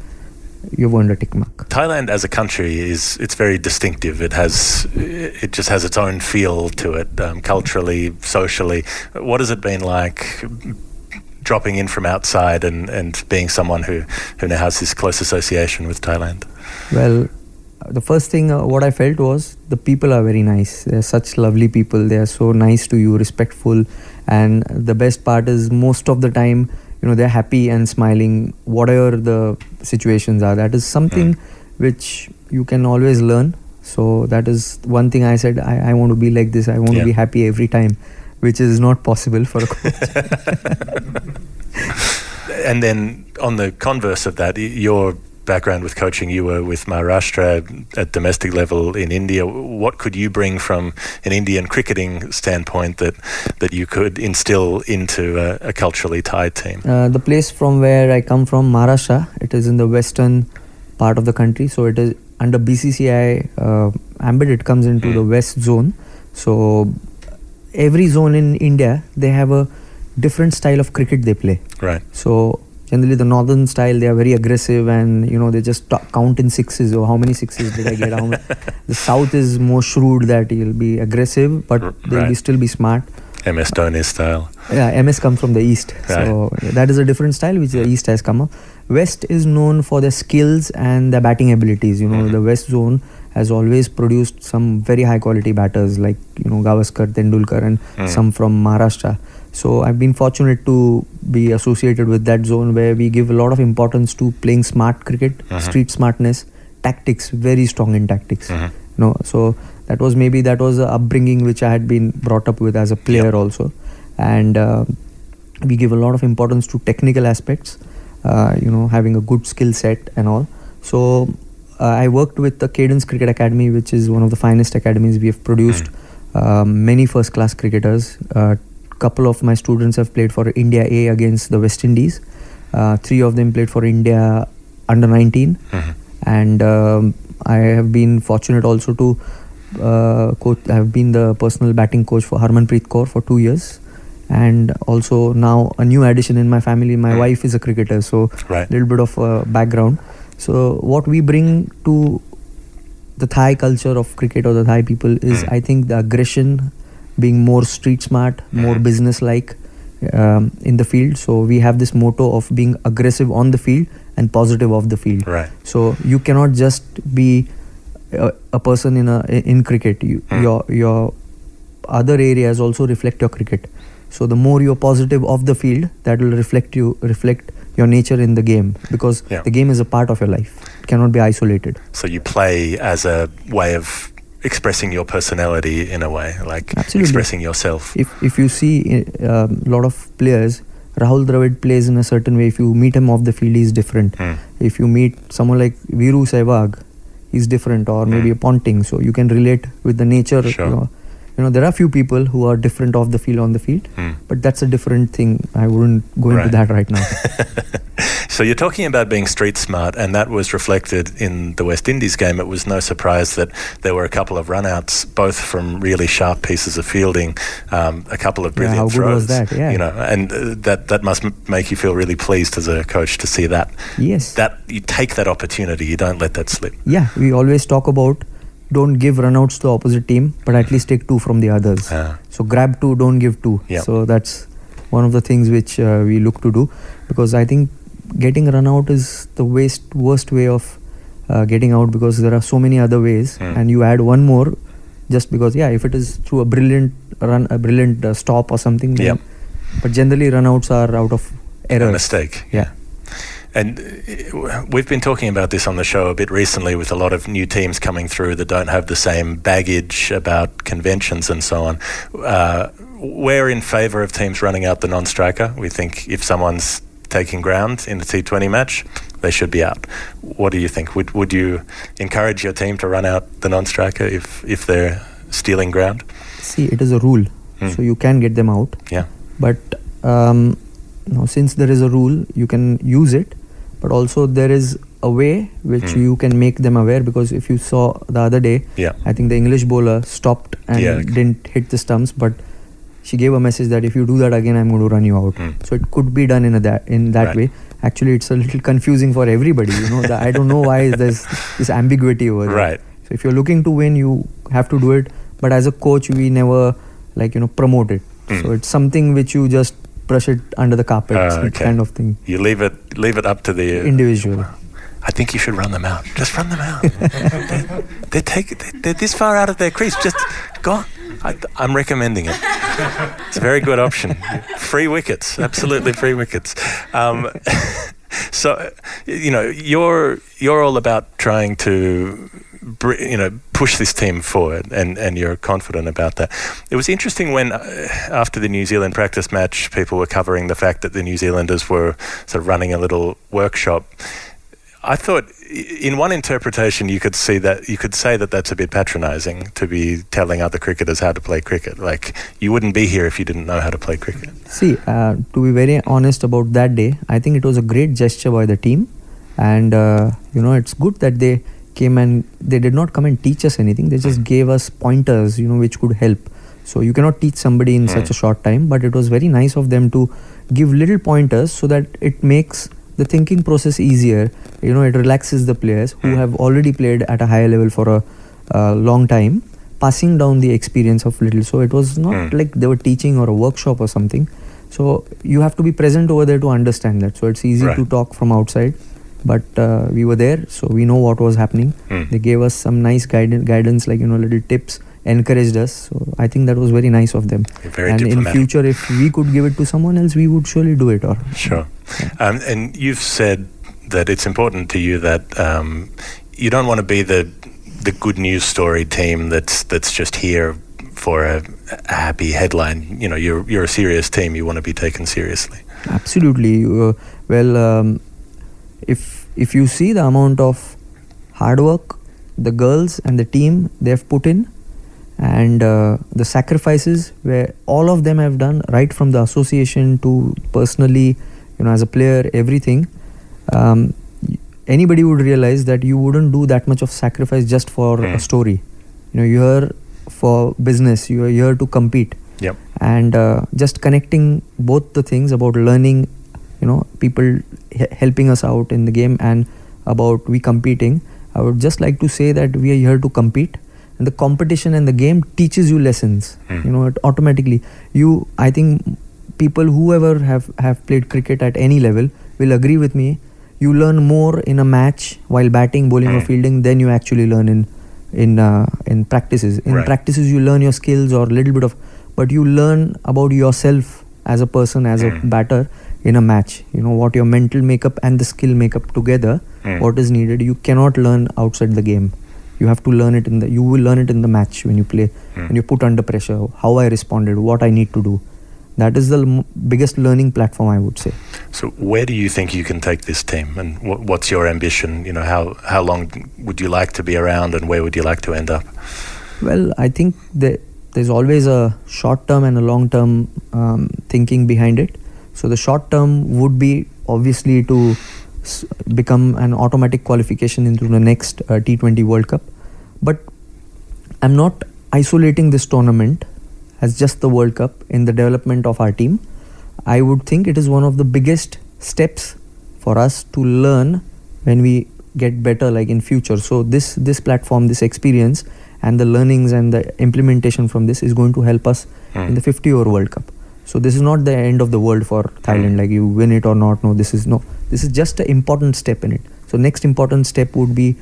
I: you've earned a tick mark.
C: Thailand as a country is it's very distinctive. It has it just has its own feel to it um, culturally, socially. What has it been like dropping in from outside and, and being someone who, who now has this close association with Thailand?
I: Well, the first thing uh, what I felt was the people are very nice. They're such lovely people. They are so nice to you, respectful, and the best part is most of the time, you know, they're happy and smiling, whatever the situations are. That is something mm. which you can always learn. So that is one thing I said. I, I want to be like this. I want yeah. to be happy every time which is not possible for a coach. [LAUGHS]
C: and then on the converse of that, your background with coaching, you were with Maharashtra at domestic level in India. What could you bring from an Indian cricketing standpoint that that you could instill into a, a culturally tied team?
I: Uh, the place from where I come from, Maharashtra, it is in the western part of the country, so it is under BCCI uh, ambit. It comes into mm. the west zone. So every zone in India they have a different style of cricket they play.
C: Right.
I: So generally the northern style they are very aggressive and you know they just count in sixes or how many sixes did I get? how [LAUGHS] the south is more shrewd that you'll be aggressive but they'll be still be smart.
C: MS Dhoni style.
I: Yeah, MS comes from the east, right. so that is a different style which the east has come up. West is known for their skills and their batting abilities. You know, mm-hmm. the West zone has always produced some very high quality batters like you know Gavaskar, Tendulkar, and mm. some from Maharashtra. So I've been fortunate to be associated with that zone where we give a lot of importance to playing smart cricket, uh-huh. street smartness, tactics, very strong in tactics. Uh-huh. You know, so that was maybe that was the upbringing which I had been brought up with as a player yep. also, and uh, we give a lot of importance to technical aspects. Uh, you know, having a good skill set and all. So uh, I worked with the Cadence Cricket Academy, which is one of the finest academies. We have produced mm. many first class cricketers. Uh, couple of my students have played for India A against the West Indies. Uh, three of them played for India under 19. Mm-hmm. And um, I have been fortunate also to uh, coach. I have been the personal batting coach for Harmanpreet Kaur for two years and also now a new addition in my family my mm. wife is a cricketer so a right. little bit of uh, background so what we bring to the Thai culture of cricket or the Thai people is, mm. I think, the aggression, being more street smart, more business like um, in the field. So we have this motto of being aggressive on the field and positive off the field.
C: Right.
I: So you cannot just be a, a person in a in cricket. You, mm. Your your other areas also reflect your cricket. So the more you're positive off the field, that will reflect you reflect your nature in the game because yeah. the game is a part of your life. It cannot be isolated.
C: So you play as a way of expressing your personality in a way, like Absolutely. expressing yourself.
I: If if you see a uh, lot of players, Rahul Dravid plays in a certain way. If you meet him off the field, he's different. Mm. If you meet someone like Viru Sehwag, he's different, or maybe mm. a Ponting. So you can relate with the nature.
C: Sure.
I: You know, you know there are a few people who are different off the field on the field mm. but that's a different thing i wouldn't go right. into that right now [LAUGHS]
C: so you're talking about being street smart and that was reflected in the west indies game it was no surprise that there were a couple of runouts both from really sharp pieces of fielding um, a couple of brilliant
I: yeah, how
C: throws
I: good was that? Yeah.
C: you know and uh, that that must m- make you feel really pleased as a coach to see that
I: yes
C: that you take that opportunity you don't let that slip
I: yeah we always talk about don't give runouts to the opposite team, but at least take two from the others.
C: Uh.
I: So grab two, don't give two.
C: Yep.
I: So that's one of the things which uh, we look to do because I think getting run out is the waste, worst way of uh, getting out because there are so many other ways, mm. and you add one more just because yeah, if it is through a brilliant run, a brilliant uh, stop or something.
C: Then.
I: But generally, runouts are out of error.
C: A mistake.
I: Yeah.
C: And uh, we've been talking about this on the show a bit recently with a lot of new teams coming through that don't have the same baggage about conventions and so on. Uh, we're in favour of teams running out the non striker. We think if someone's taking ground in the T20 match, they should be out. What do you think? Would, would you encourage your team to run out the non striker if, if they're stealing ground?
I: See, it is a rule, mm. so you can get them out.
C: Yeah.
I: But um, know, since there is a rule, you can use it but also there is a way which mm. you can make them aware because if you saw the other day
C: yeah.
I: i think the english bowler stopped and yeah. didn't hit the stumps but she gave a message that if you do that again i'm going to run you out mm. so it could be done in a that in that right. way actually it's a little confusing for everybody you know the, i don't know why there's this ambiguity over there
C: right
I: so if you're looking to win you have to do it but as a coach we never like you know promote it mm. so it's something which you just brush it under the carpet, uh, okay. kind of thing.
C: You leave it leave it up to the
I: uh, individual.
C: I think you should run them out. Just run them out. [LAUGHS] they're, they're, take, they're this far out of their crease. Just go on. I, am recommending it. It's a very good option. Free wickets, absolutely free wickets. Um, [LAUGHS] so, you know, you're you're all about trying to you know push this team forward, and and you're confident about that. It was interesting when uh, after the New Zealand practice match, people were covering the fact that the New Zealanders were sort of running a little workshop. I thought, in one interpretation, you could see that you could say that that's a bit patronising to be telling other cricketers how to play cricket. Like you wouldn't be here if you didn't know how to play cricket.
I: See, uh, to be very honest about that day, I think it was a great gesture by the team, and uh, you know it's good that they came and they did not come and teach us anything. They just gave us pointers you know which could help. So you cannot teach somebody in such a short time but it was very nice of them to give little pointers so that it makes the thinking process easier. You know it relaxes the players who mm. have already played at a higher level for a, a, long time passing down the experience of little. So it was not mm. like they were teaching or a workshop or something. So you have to be present over there to understand that. So it's easy right. to talk from outside but uh, we were there so we know what was happening. Mm. they gave us some nice guidance guidance like you know little tips encouraged us. So i think that was very nice of them.
C: And
I: in future if we could give it to someone else we would surely do it or
C: sure. Yeah. um, and you've said that it's important to you that um, you don't want to be the the good news story team that's that's just here for a, a, happy headline. You know you're you're a serious team you want to be taken seriously.
I: Absolutely. Uh, well um, if if you see the amount of hard work the girls and the team they've put in and uh, the sacrifices where all of them have done right from the association to personally you know as a player everything um, anybody would realize that you wouldn't do that much of sacrifice just for mm. a hmm. story you know you're here for business you're here to compete
C: yep.
I: and uh, just connecting both the things about learning you know people helping us out in the game and about we competing i would just like to say that we are here to compete and the competition and the game teaches you lessons mm. you know it automatically you i think people whoever have have played cricket at any level will agree with me you learn more in a match while batting bowling mm. or hmm. fielding than you actually learn in in uh, in practices in right. practices you learn your skills or a little bit of but you learn about yourself as a person as mm. a hmm. batter in a match. You know what your mental makeup and the skill makeup together mm. what is needed. You cannot learn outside the game. You have to learn it in the you will learn it in the match when you play mm. when you put under pressure how i responded what i need to do. That is the m- biggest learning platform i would say.
C: So where do you think you can take this team and w- what's your ambition? You know how how long would you like to be around and where would you like to end up?
I: Well i think that there's always a short term and a long term um, thinking behind it so the short term would be obviously to become an automatic qualification into the next uh, T20 World Cup. But I'm not isolating this tournament as just the World Cup in the development of our team. I would think it is one of the biggest steps for us to learn when we get better like in future so this this platform this experience and the learnings and the implementation from this is going to help us mm. in the 50 over world cup so this is not the end of the world for Thailand. Hmm. Like you win it or not. No, this is no. This is just an important step in it. So next important step would be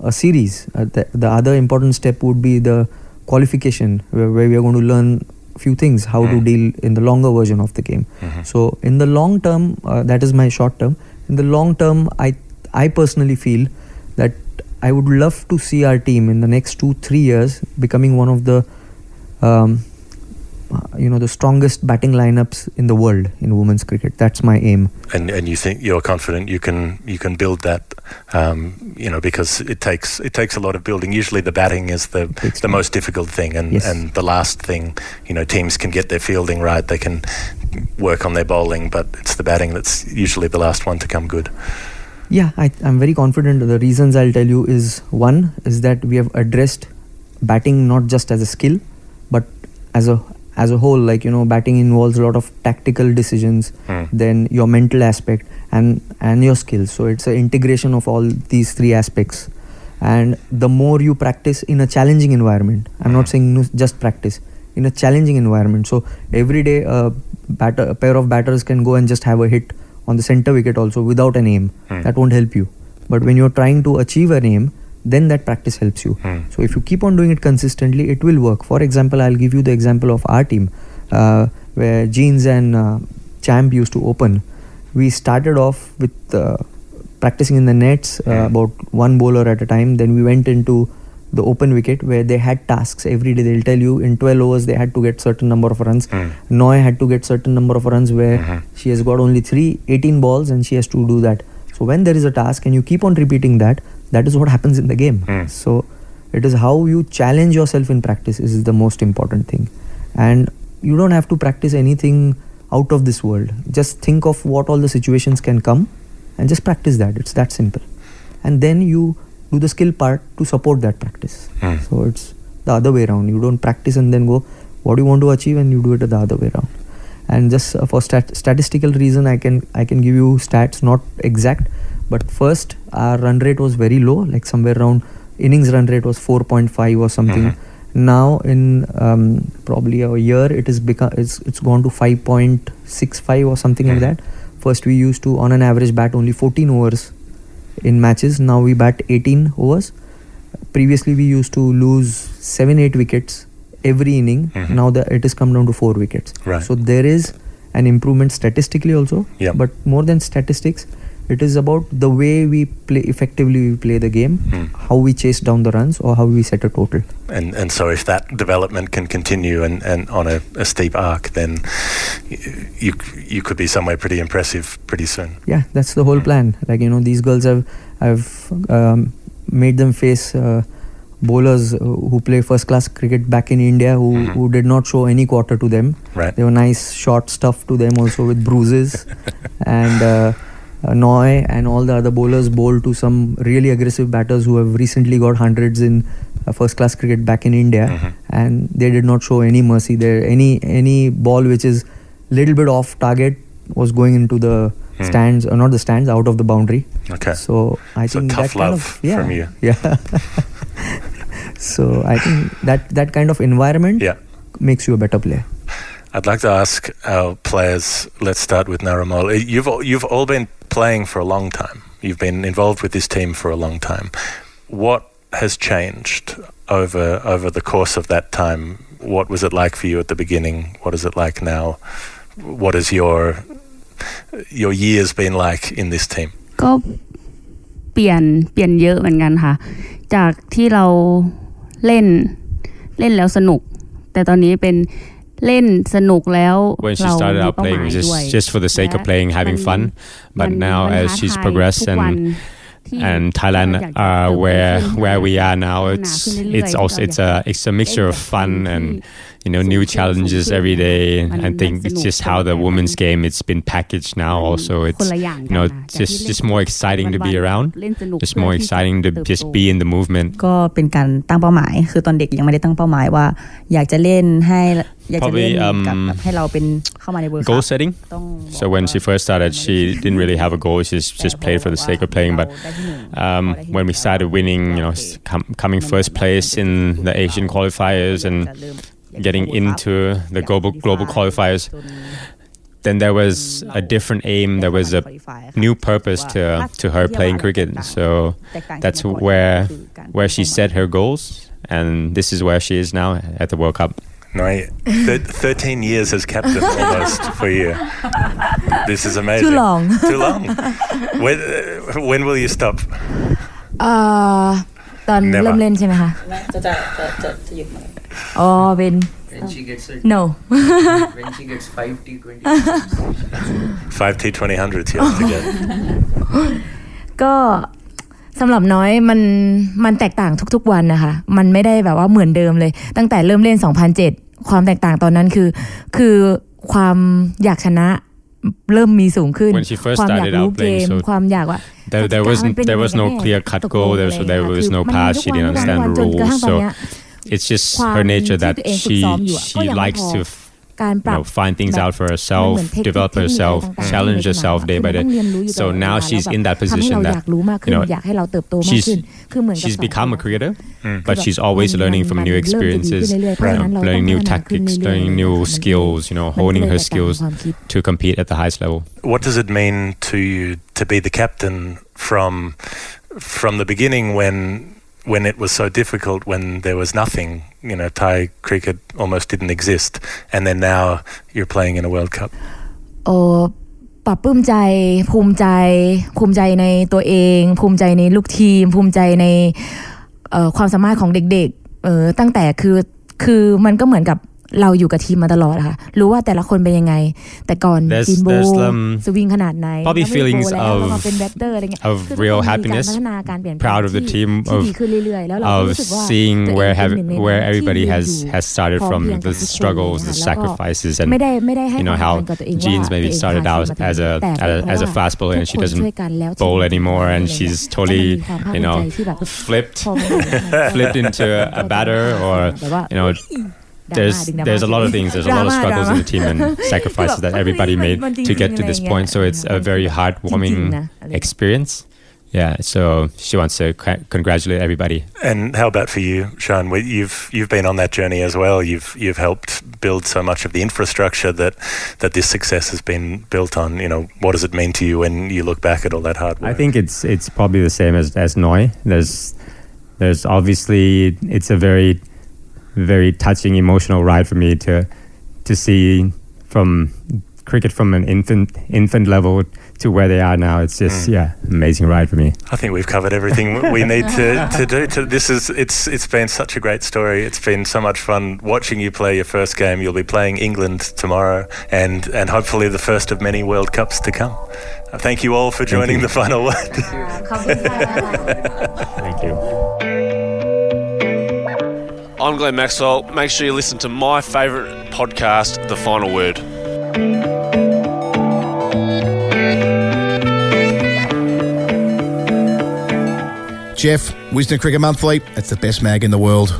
I: a series. Uh, the, the other important step would be the qualification, where, where we are going to learn a few things how mm. to hmm. deal in the longer version of the game. Mm-hmm. So in the long term, uh, that is my short term. in the long term, I I personally feel that I would love to see our team in the next two three years becoming one of the um, you know the strongest batting lineups in the world in women's cricket. That's my aim.
C: And and you think you're confident you can you can build that, um, you know, because it takes it takes a lot of building. Usually the batting is the the most difficult thing, and
I: Yes.
C: and the last thing. You know, teams can get their fielding right, they can work on their bowling, but it's the batting that's usually the last one to come good.
I: Yeah, I, I'm very confident. The reasons I'll tell you is one is that we have addressed batting not just as a skill, but as a as a whole. Like you know, batting involves a lot of tactical decisions,
C: Hmm.
I: then your mental aspect and and your skills. So it's an integration of all these three aspects. And the more you practice in a challenging environment, I'm not saying no- just practice in a challenging environment. So every day, a batter, a pair of batters can go and just have a hit on the center wicket also without an aim.
C: Hmm.
I: That won't help you. But when you're trying to achieve an aim, then that practice helps you.
C: Hmm.
I: So if you keep on doing it consistently, it will work. For example, I'll give you the example of our team, uh, where Jeans and uh, Champ used to open. We started off with uh, practicing in the nets, uh, about one bowler at a time. Then we went into the open wicket where they had tasks every day. They'll tell you in 12 overs they had to get certain number of runs. Noy had to get certain number of runs where she has got only three, 18 balls and she has to do that. So when there is a task and you keep on repeating that, that is what happens in the game. So it is how you challenge yourself in practice is the most important thing. And you don't have to practice anything out of this world. Just think of what all the situations can come and just practice that. It's that simple. And then you do the skill part to support that practice.
C: Hmm.
I: So it's the other way around. You don't practice and then go, what do you want to achieve, and you do it the other way around. And just uh, for stat- statistical reason, I can I can give you stats, not exact, but first our run rate was very low, like somewhere around innings run rate was 4.5 or something. Mm-hmm. Now in um, probably a year, it is become it's it's gone to 5.65 or something like mm-hmm. that. First we used to on an average bat only 14 overs in matches. Now we bat 18 overs. Previously we used to lose seven eight wickets every inning. Mm-hmm. Now that it has come down to four wickets.
C: Right.
I: So there is an improvement statistically also.
C: Yeah.
I: But more than statistics, it is about the way we play effectively we play the game, how we chase down the runs or how we set a total.
C: And and so if that development can continue and, and on a, a steep arc, then you you could be somewhere pretty impressive pretty soon.
I: yeah that's the whole plan like you know these girls have i've um, made them face uh, bowlers who play first class cricket back in india who, who did not show any quarter to them
C: Right.
I: they were nice short stuff to them also with bruises [LAUGHS] and uh, uh, Noy and all the other bowlers bowl to some really aggressive batters who have recently got hundreds in uh, first class cricket back in India and they did not show any mercy there any any ball which is little bit off target was going into the
C: Hmm.
I: stands or not the stands out of the boundary
C: Okay.
I: so I
C: So
I: think
C: tough
I: that kind of yeah
C: from you. [LAUGHS]
I: yeah [LAUGHS] so I think that that kind of environment
C: Yeah.
I: makes you a better player
C: I'd like to ask our players. Let's start with Naruemol. Uh, you've you've all been playing for a long time. You've been involved with this team for a long time. What has changed over over the course of that time? What was it like for you at the beginning? What is it like now? What has your your years been like in this team?
G: ก็เปลี่ยนเปลี่ยนเยอะเหมือนกันค่ะ จากที่เราเล่นเล่นแล้วสนุก แต่ตอนนี้เป็น เล่นสนุกแล้ว
F: When she
G: เรา
F: started
G: มี
F: out
G: เป้าห
F: playing,
G: มาย
F: it was
G: ด้วย
F: just just for the sake of
G: และ
F: playing, having
G: มัน
F: fun. But
G: มัน
F: now,
G: มัน
F: as
G: ท้า
F: she's
G: ทาย
F: progressed
G: ทุกวัน
F: and
G: ที่
F: and
G: เรา
F: Thailand
G: อยากจะ
F: are
G: เติบโต
F: where
G: ขึ้น
F: where we are now.
G: พัฒนา
F: It's
G: ขึ้นเรื่อยๆ
F: it's also
G: เรา
F: it's
G: อยาก
F: a it's a mixture of
G: เล่นกับ
F: fun
G: ทีมที่
F: and you know new
G: สูงขึ้น
F: challenges
G: สูงขึ้น
F: every day.
G: มัน
F: I think
G: มันส
F: it's
G: นุก
F: just how the
G: แต่มัน
F: women's game it's been packaged now. Also,
G: ค
F: it's
G: นละอย่าง
F: you
G: กัน
F: know
G: นะจาก
F: just
G: ที่เล่น
F: just more exciting to be
G: วันๆ
F: around.
G: เล่นสนุก
F: Just
G: เพื่อ
F: more
G: ที่จะ
F: exciting to
G: เติบ
F: just
G: โต
F: be in the movement.
H: ก็เป็นการตั้งเป้าหมาย คือตอนเด็กยังไม่ได้ตั้งเป้าหมายว่า อยากจะเล่นให้อยากจะเล่น
F: Probably,
H: กับ
F: um,
H: แบบให้เราเป็นเข้ามาในเวิร์ค
F: Goal setting. So when she first started, she didn't really have a goal. She just, just played for the sake of playing. But um, when we started winning, you know, s- com- coming first place in the Asian qualifiers and getting into the global global qualifiers, then there was a different aim. There was a new purpose to to her playing cricket. So that's where where she set her goals, and this is where she is now at the World Cup.
C: No, thirteen years as captain almost for you. This is amazing.
E: Too long.
C: Too long. When, uh, when will you stop?
E: เอ่อตอน
C: Never.
E: เริ่มเล่นใช่ไหมคะ
O: จะจะจะจะจะหยุด
E: อ๋อเป็น
I: When she gets it.
E: no
I: when she gets 5 T 20.
C: Five T twenty hundreds you have to get.
E: ก็สำหรับน้อยมันมันแตกต่างทุกๆวันนะคะ มันไม่ได้แบบว่าเหมือนเดิมเลย ตั้งแต่เริ่มเล่น 2007 ความแตกต่างตอนนั้นคือ คือความอยากชนะเริ่มมีสูงขึ้น
F: When she first
E: ความอยาก
F: started
E: รู้
F: out
E: เก
F: playing,
E: ม
F: so
E: ความอยากว่า
F: There, there
E: กติกา
F: wasn't
E: มันเป็น
F: there
E: ยังไง
F: was no
E: กันแน่
F: clear cut
E: ตกล
F: goal.
E: ง
F: There
E: อะไร
F: so
E: อย่าง
F: there
E: เงี้ย
F: was
E: คือ
F: no
E: มัน
F: pass.
E: ทุก
F: She
E: วัน
F: didn't
E: ทุกวัน
F: understand
E: ทุ
F: the
E: กวันจนกระ
F: rules.
E: ทั่งตอน
F: So
E: เนี้ย
F: it's just
E: ความ
F: her nature
E: ที่
F: that
E: ตัวเองฝึก
F: she
E: ซ้อมอยู่อะก็
F: she
E: ยังไม่
F: likes
E: พอ
F: to
E: การป
F: you
E: รับ
F: know, find things
E: แบบ
F: out for
E: มัน
F: herself,
E: เหมือนเทคนิค
F: develop
E: เทคนิคอะไร
F: herself,
E: ต่างๆ
F: challenge
E: ในสนาม
F: herself
E: อะ
F: day
E: คือ
F: by
E: มัน
F: day.
E: ต้องเรียนรู้อยู่ตล
F: So
E: อดเวลา
F: now
E: แล้ว
F: she's
E: แบบ
F: in that
E: ทำให้
F: position
E: เราอ
F: that
E: ยากรู้มากขึ้
F: you
E: น
F: know
E: อยากให้เราเติบโตมาก
F: she's
E: ขึ้น คือเหมือนกับ
F: she's
E: สอง
F: become
E: ค
F: a
E: น
F: cricketer,
E: คือ
F: but
E: แบบ
F: she's always
E: มัน
F: learning from
E: มัน
F: new
E: เริ่มจะดีขึ้น
F: experiences,
E: เรื่อยๆเพราะฉะนั้นเราต้อง
F: learning new
E: พัฒนาขึ้น
F: tactics,
E: เรื่อยๆ
F: learning
E: เลย
F: new
E: ค่ะมัน
F: skills, you know,
E: มันก็
F: honing
E: เลย
F: her
E: แตกต่าง
F: skills
E: ความคิด
F: to compete at the highest level.
C: What does it mean to you to be the captain from from the beginning when when it was so difficult when there was nothing you know Thai cricket almost didn't exist and then now you're playing in a World Cup
E: โอ้ปรับปลื้มใจภูมิใจ ภูมิใจในตัวเอง ภูมิใจในลูกทีม ภูมิใจในเอ่อความสามารถของเด็กๆเออตั้งแต่คือคือมันก็เหมือนกับ เราอยู่กับทีมมาตลอดอะค่ะ รู้ว่าแต่ละคนเป็นยังไง แต่ก่อน
F: There's-
E: จีนโบ
F: there's, um,
E: สวิงขนาดไหน
F: probably
E: แล้วไม่โบ
F: feelings
E: แล้ว
F: of-
E: แล้วมาเป็นแบตเตอร์อะไรเงี้ย
F: of
E: คือทุก
F: real
E: คนมีการ
F: happiness,
E: พัฒนาการเปลี่ยนแปลง
F: proud of the
E: ที่
F: team
E: ที่
F: of
E: ดีขึ้นเรื่อยๆ แล้วเราก็
F: of
E: รู้สึกว่า
F: seeing
E: ตัวเอง
F: where
E: เป็น
F: have
E: หนึ่งใน
F: where
E: นั้นที่
F: everybody
E: ยืน
F: has
E: อยู่
F: has started
E: พร้อม
F: from
E: เพรียงกับ
F: the
E: ทุกคน
F: struggles,
E: เลย
F: the
E: ค่ะแล้วก็
F: sacrifices, and
E: ไม่ได้ไม่ได้ให้
F: you know
E: ความ
F: how
E: สำคัญกับตัวเองว่า
F: Jeans maybe
E: ตัวเอง
F: started
E: พา
F: out
E: ทีมมา
F: as a
E: แต่
F: as a,
E: เพราะ
F: as a
E: ว่า
F: fast bowler
E: ทุ
F: and
E: ก
F: she
E: คน
F: doesn't
E: ช่วยกันแล้วทีม
F: bowl
E: มัน
F: anymore
E: อะไร
F: and
E: อย่างเงี้ย
F: she's
E: แต่มัน
F: totally
E: มีความภาค
F: you
E: ภูมิ
F: know
E: ใจที่แบบ
F: flipped
E: พอมันเห็นมัน
F: flipped into a batter or
E: แบบว่า
F: you know
E: ดราม่า
F: there's there's a lot of things. There's a lot of struggles in the team and [LAUGHS] sacrifices that everybody made to get to this point. So it's a very heartwarming experience. Yeah, so she wants to congratulate everybody.
C: And how about for you, Shan? You've you've been on that journey as well. You've you've helped build so much of the infrastructure that that this success has been built on. You know, what does it mean to you when you look back at all that hard work?
F: I think it's it's probably the same as as Noi. There's there's obviously it's a very very touching emotional ride for me to to see from cricket from an infant infant level to where they are now. It's just mm. yeah, amazing ride for me.
C: I think we've covered everything we need to, to do. To, this is it's it's been such a great story. It's been so much fun watching you play your first game. You'll be playing England tomorrow, and and hopefully the first of many World Cups to come. Thank you all for joining the final word.
F: Thank you. [LAUGHS]
N: I'm Glenn Maxwell. Make sure you listen to my favourite podcast, The Final Word.
B: Geoff, Wisden Cricket Monthly, it's the best mag in the world.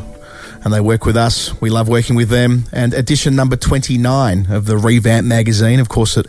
B: And they work with us. We love working with them. And edition number 29 of the Revamp magazine. Of course, it,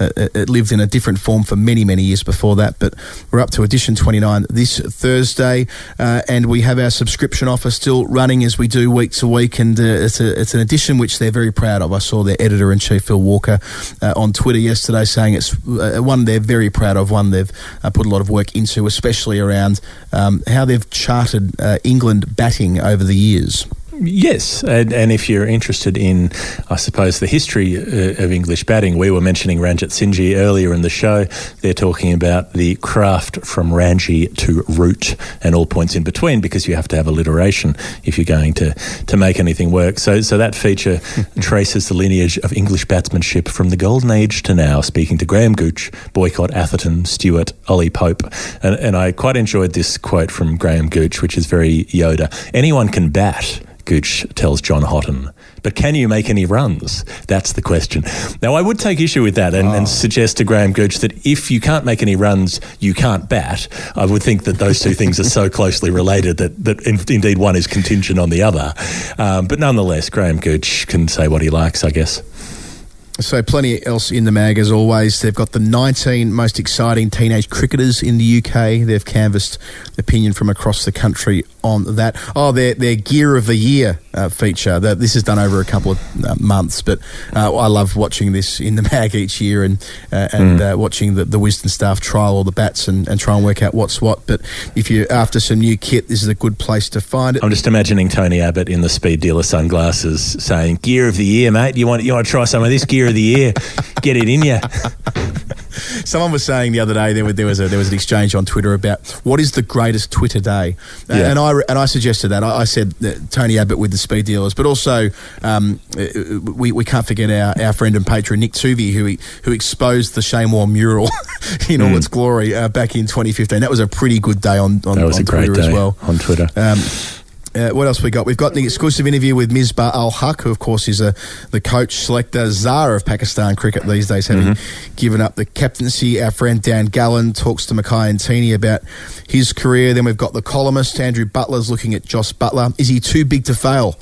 B: it, it lived in a different form for many, many years before that. But we're up to edition 29 this Thursday. Uh, and we have our subscription offer still running as we do week to week. And uh, it's, a, it's an edition which they're very proud of. I saw their editor in chief, Phil Walker, uh, on Twitter yesterday saying it's uh, one they're very proud of, one they've uh, put a lot of work into, especially around um, how they've charted uh, England batting over the years.
P: Yes, and, and if you're interested in, I suppose, the history uh, of English batting, we were mentioning Ranjit Singh earlier in the show. They're talking about the craft from Ranji to root and all points in between because you have to have alliteration if you're going to, to make anything work. So, so that feature [LAUGHS] traces the lineage of English batsmanship from the golden age to now, speaking to Graham Gooch, Boycott Atherton, Stewart, Ollie Pope. And, and I quite enjoyed this quote from Graham Gooch, which is very Yoda. Anyone can bat. Gooch tells John Houghton. But can you make any runs? That's the question. Now, I would take issue with that and, and suggest to Graham Gooch that if you can't make any runs, you can't bat. I would think that those two things are so [LAUGHS] closely related that, that in, indeed one is contingent on the other. Um, but nonetheless, Graham Gooch can say what he likes, I guess.
B: So, plenty else in the mag as always. They've got the 19 most exciting teenage cricketers in the UK. They've canvassed opinion from across the country on that. Oh, their their gear of the year uh, feature. That this is done over a couple of uh, months, but uh, I love watching this in the [LAUGHS] mag each year and uh, and mm. watching the, the Wisden staff trial all the bats and, and try and work out what's what. But if you're after some new kit, this is a good place to find it.
C: I'm just imagining Tony Abbott in the speed dealer sunglasses saying, "Gear of the year, mate. You want you want to try some of this gear of the year? Get it in you." [LAUGHS] [LAUGHS]
B: Someone was saying the other day there was, there was a there was an exchange on Twitter about what is the greatest Twitter day, uh, yeah. and I and I suggested that I, I said that Tony Abbott with the speed dealers, but also um, uh, we, we can't forget our, our friend and patron Nick Tuvey who who exposed the Shane Warne mural [LAUGHS] in mm. all its glory uh, back in 2015. That was a pretty good day on on,
C: that was
B: on
C: a Twitter
B: great day as well
C: on Twitter. Um,
B: uh, what else we got? We've got the exclusive interview with Misbah Ul Haq, who of course is a, the coach, selector, czar of Pakistan cricket these days, having mm-hmm. given up the captaincy. Our friend Dan Gallen talks to Makhaya Ntini about his career. Then we've got the columnist Andrew Butler's looking at Jos Buttler. Is he too big to fail?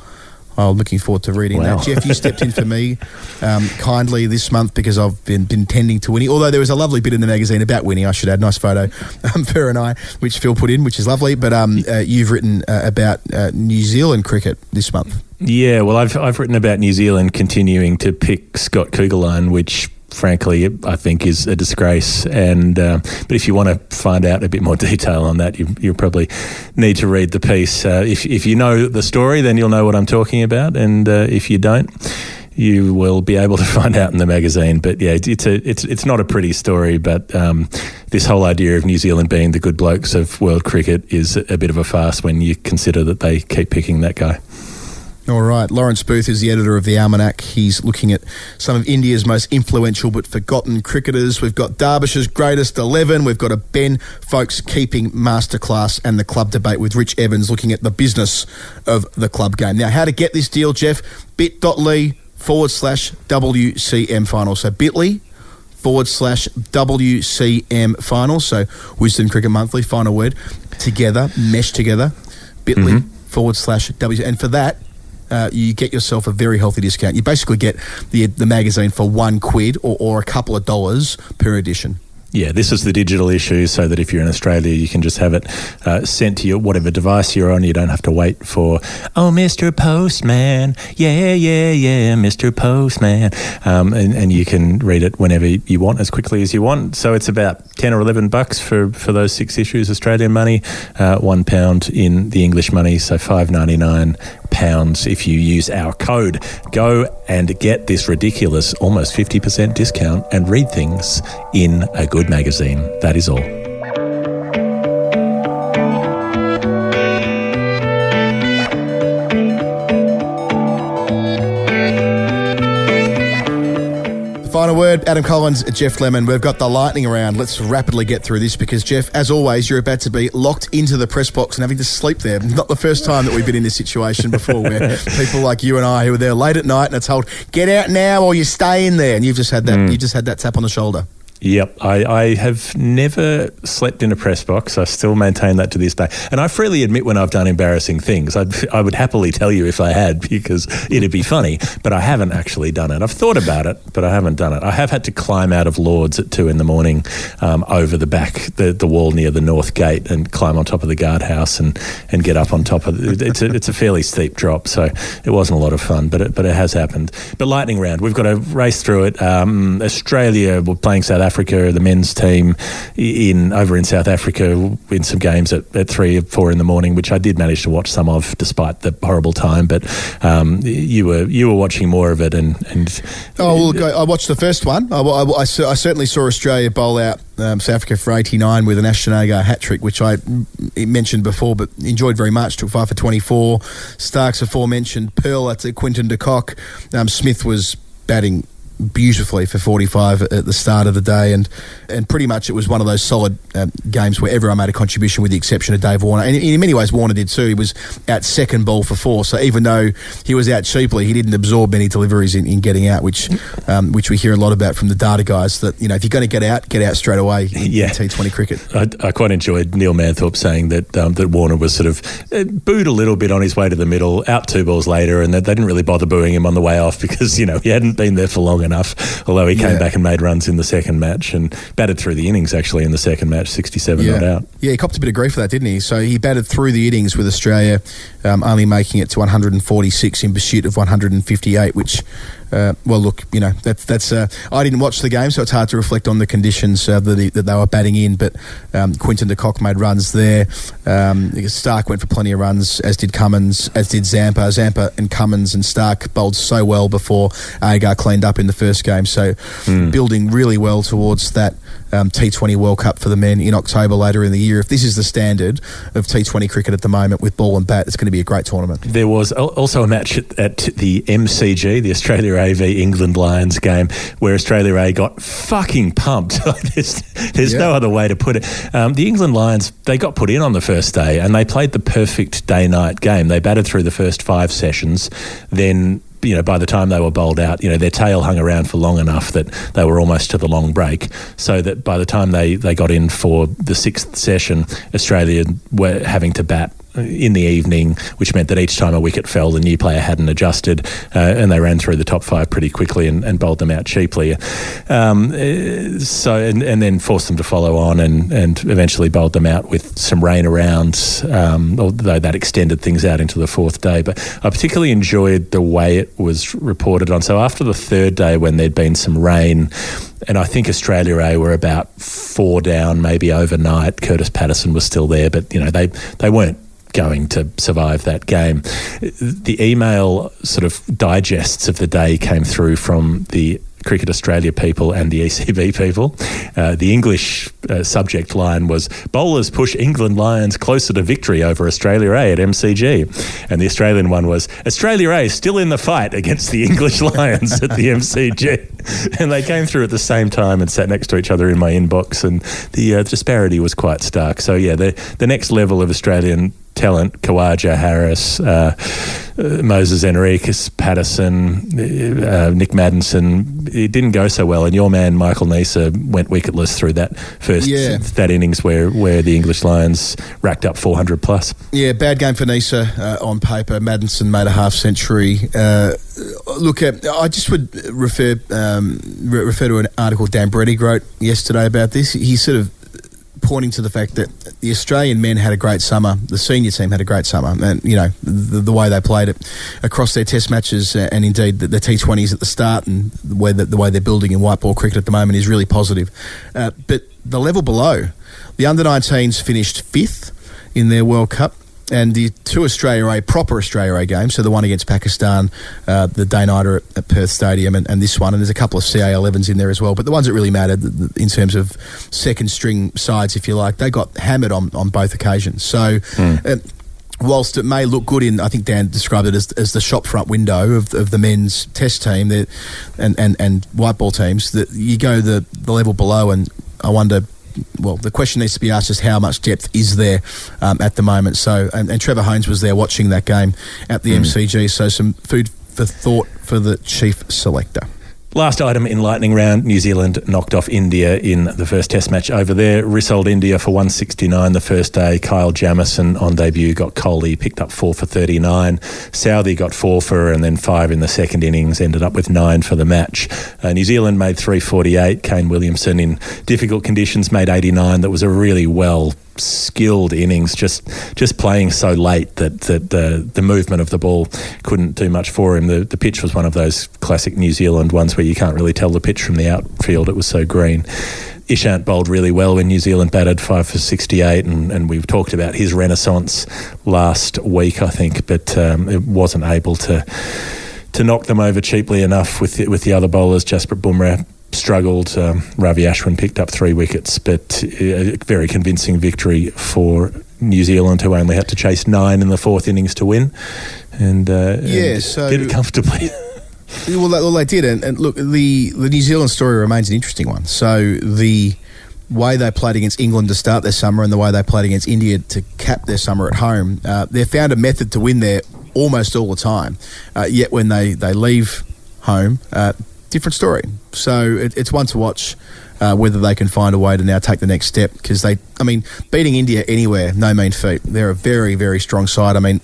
B: I'm oh, looking forward to reading wow. that. Geoff, you stepped in for me um, kindly this month because I've been, been tending to Winnie. Although there was a lovely bit in the magazine about Winnie, I should add. Nice photo um, [LAUGHS] and I, which Phil put in, which is lovely. But um, uh, you've written uh, about uh, New Zealand cricket this month.
C: Yeah, well, I've, I've written about New Zealand continuing to pick Scott Kuggeleijn, which frankly, I think is a disgrace. And uh, but if you want to find out a bit more [LAUGHS] detail on that, you, you probably need to read the piece. Uh, if if you know the story, then you'll know what I'm talking about, and uh, if you don't. You will be able to [LAUGHS] find out in the magazine, but yeah, it's a it's it's not a pretty story. But um, this whole idea of New Zealand being the good blokes of world cricket is a bit of a farce when you consider that they keep picking that guy.
B: All right. Lawrence Booth is the editor of the Almanac. He's looking at some of India's most influential but forgotten cricketers. We've got Derbyshire's greatest 11. We've got a Ben Foakes keeping masterclass and the club debate with Rich Evans looking at the business of the club game. Now, how to get this deal, Geoff? bit.ly forward slash WCM final. So bit.ly forward slash WCM final. So Wisden Cricket Monthly, final word, together, mesh together, bit.ly mm-hmm. forward slash W. And for that, uh, you get yourself a very healthy discount. You basically get the the magazine for one quid or, or a couple of dollars per edition.
C: Yeah, this is the digital issue, so that if you're in Australia, you can just have it uh, sent to your whatever device you're on. You don't have to wait for, oh, Mr. Postman, yeah, yeah, yeah, Mr. Postman, um, and, and you can read it whenever you want, as quickly as you want. So it's about ten or eleven bucks for for those six issues, Australian money, uh, one pound in the English money, so five ninety nine pounds if you use our code. Go and get this ridiculous almost 50% discount and read things in a good magazine. That is all.
B: Final word, Adam Collins, Geoff Lemon. We've got the lightning round. Let's rapidly get through this because, Geoff, as always, you're about to be locked into the press box and having to sleep there. Not the first time that we've been in this situation before where [LAUGHS] people like you and I who are there late at night and are told, get out now or you stay in there. And you've just had that, mm. you just had that tap on the shoulder.
C: Yep, I, I, have never slept in a press box. I still maintain that to this day, and I freely admit when I've done embarrassing things. I'd, I would happily tell you if I had [LAUGHS] because it'd be funny, but I haven't actually done it. I've thought about it, but I haven't done it. I have had to climb out of Lords at two in the morning um, over the back the, the wall near the north gate and climb on top of the guardhouse and, and get up on top of it. It's a, it's a fairly steep drop, so it wasn't a lot of fun, but it, but it has happened. But lightning round, we've got to race through it. Um, Australia, we're playing South Africa. Africa, the men's team in over in South Africa in some games at, at three or four in the morning, which I did manage to watch some of despite the horrible time. But um, you were you were watching more of it, and, and
B: oh, well, I watched the first one. I, I, I, I certainly saw Australia bowl out um, South Africa for 89 with an Ashton Agar hat trick, which I mentioned before, but enjoyed very much. Took five for 24. Starc's aforementioned. Pearl, that's a Quinton de Kock. Um, Smith was batting beautifully for 45 at the start of the day, and and pretty much it was one of those solid um, games where everyone made a contribution, with the exception of Dave Warner. And in many ways, Warner did too. He was out second ball for four, so even though he was out cheaply, he didn't absorb many deliveries in, in getting out, which um, which we hear a lot about from the data guys. That you know, if you're going to get out, get out straight away. In, [LAUGHS] yeah, T20 cricket.
C: I, I, quite enjoyed Neil Manthorp saying that um, that Warner was sort of uh, booed a little bit on his way to the middle, out two balls later, and that they didn't really bother booing him on the way off [LAUGHS] because you know he hadn't been there for long enough enough. Although he came yeah. back and made runs in the second match and batted through the innings actually in the second match, 67
B: yeah.
C: not out.
B: Yeah, he copped a bit of grief for that, didn't he? So he batted through the innings with Australia, um, only making it to 146 in pursuit of 158, which uh, well, look, you know that's that's. Uh, I didn't watch the game, so it's hard to reflect on the conditions uh, that, he, that they were batting in. But um, Quinton de Kock made runs there. Um, Starc went for plenty of runs, as did Cummins, as did Zampa. Zampa and Cummins and Starc bowled so well before Agar cleaned up in the first game. So mm. building really well towards that um, T20 World Cup for the men in October later in the year. If this is the standard of T20 cricket at the moment with ball and bat, it's going to be a great tournament.
C: There was also a match at, at the MCG, the Australia A v England Lions game, where Australia A got fucking pumped. [LAUGHS] there's there's yeah. no other way to put it. Um, the England Lions, they got put in on the first day and they played the perfect day night game. They batted through the first five sessions, then you know, by the time they were bowled out, you know, their tail hung around for long enough that they were almost to the long break. So that by the time they, they got in for the sixth session, Australia were having to bat in the evening, which meant that each time a wicket fell, the new player hadn't adjusted, uh, and they ran through the top five pretty quickly and, and bowled them out cheaply. Um, uh, so and, and, then forced them to follow on, and, and eventually bowled them out with some rain around, um, although that extended things out into the fourth day. But I particularly enjoyed the way it was reported on. So after the third day, when there'd been some rain and I think Australia A were about four down, maybe overnight. Kurtis Patterson was still there, but you know they they weren't going to survive that game. The email sort of digests of the day came through from the Cricket Australia people and the ECB [LAUGHS] people. Uh, the English uh, subject line was Bowlers push England Lions closer to victory over Australia A at MCG. And the Australian one was Australia A still in the fight against the [LAUGHS] English Lions at the MCG. [LAUGHS] and they came through at the same time and sat next to each other in my inbox. And the uh, disparity was quite stark. So, yeah, the, the next level of Australian talent, Khawaja Harris, uh, uh, Moises Henriques, Patterson, uh, Nick Maddinson. It didn't go so well, and your man Michael Neser went wicketless through that first yeah. that innings where where the English Lions racked up 400 plus.
B: Yeah, bad game for Neser uh, on paper. Maddinson made a half century. Uh, look, I just would refer um, refer to an article Dan Brettig wrote yesterday about this. He sort of pointing to the fact that the Australian men had a great summer, the senior team had a great summer, and you know the, the way they played it across their Test matches, and indeed the, the T20s at the start, and the way the way they're building in white ball cricket at the moment is really positive. Uh, but the level below, the under 19s finished fifth in their World Cup and the two Australia A proper Australia A games, so the one against Pakistan, uh, the day nighter at, at, Perth Stadium, and, and, this one, and there's a couple of CA 11s in there as well. But the ones that really mattered in terms of second string sides, if you like, they got hammered on, on both occasions. So. Mm. Uh, whilst it may look good in, I think Dan described it as, as the shop front window of, of the men's test team that, and, and, and white ball teams, that you go the, the level below, and I wonder well, the question needs to be asked is how much depth is there um, at the moment. So, and, and, Trevor Hohns was there watching that game at the mm. MCG. So, some food for thought for the chief selector.
C: Last item in lightning round, New Zealand knocked off India in the first test match over there. Rissoled India for 169 the first day. Kyle Jamieson on debut got Kohli, picked up four for 39. Southee got four for and then five in the second innings, ended up with nine for the match. Uh, New Zealand made 348. Kane Williamson in difficult conditions made 89. That was a really well skilled innings, just just playing so late that, that the the movement of the ball couldn't do much for him. The the pitch was one of those classic New Zealand ones where you can't really tell the pitch from the outfield. It was so green. Ishant bowled really well when New Zealand batted five for 68, and, and we've talked about his renaissance last week, I think, but um, it wasn't able to to knock them over cheaply enough with the, with the other bowlers. Jasprit Bumrah struggled. Um, Ravi Ashwin picked up three wickets, but a very convincing victory for New Zealand, who only had to chase nine in the fourth innings to win, and uh, yeah, so did it comfortably. [LAUGHS]
B: well, they, well, they did, and, and look, the the New Zealand story remains an interesting one. So the way they played against England to start their summer and the way they played against India to cap their summer at home, uh, they found a method to win there almost all the time. Uh, yet when they, they leave home, uh, different story. So it, it's one to watch. Uh, whether they can find a way to now take the next step because they, I mean, beating India anywhere, no mean feat. They're a very, very strong side. I mean,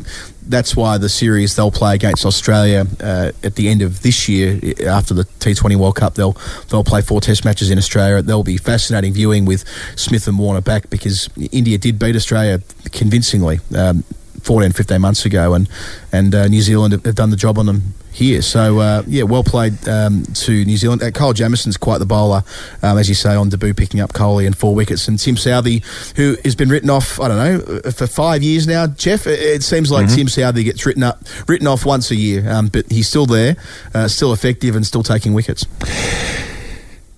B: that's why the series they'll play against Australia uh, at the end of this year after the T20 World Cup. They'll they'll play four Test matches in Australia. They'll be fascinating viewing with Smith and Warner back because India did beat Australia convincingly. Um, 14, 15 months ago, and and uh, New Zealand have done the job on them here. So uh, yeah, well played um, to New Zealand. Uh, Kyle Jamieson's quite the bowler, um, as you say, on debut, picking up Kohli and four wickets. And Tim Southee, who has been written off, I don't know, uh, for five years now. Geoff, it, seems like mm-hmm. Tim Southee gets written up, written off once a year, um, but he's still there, uh, still effective, and still taking wickets.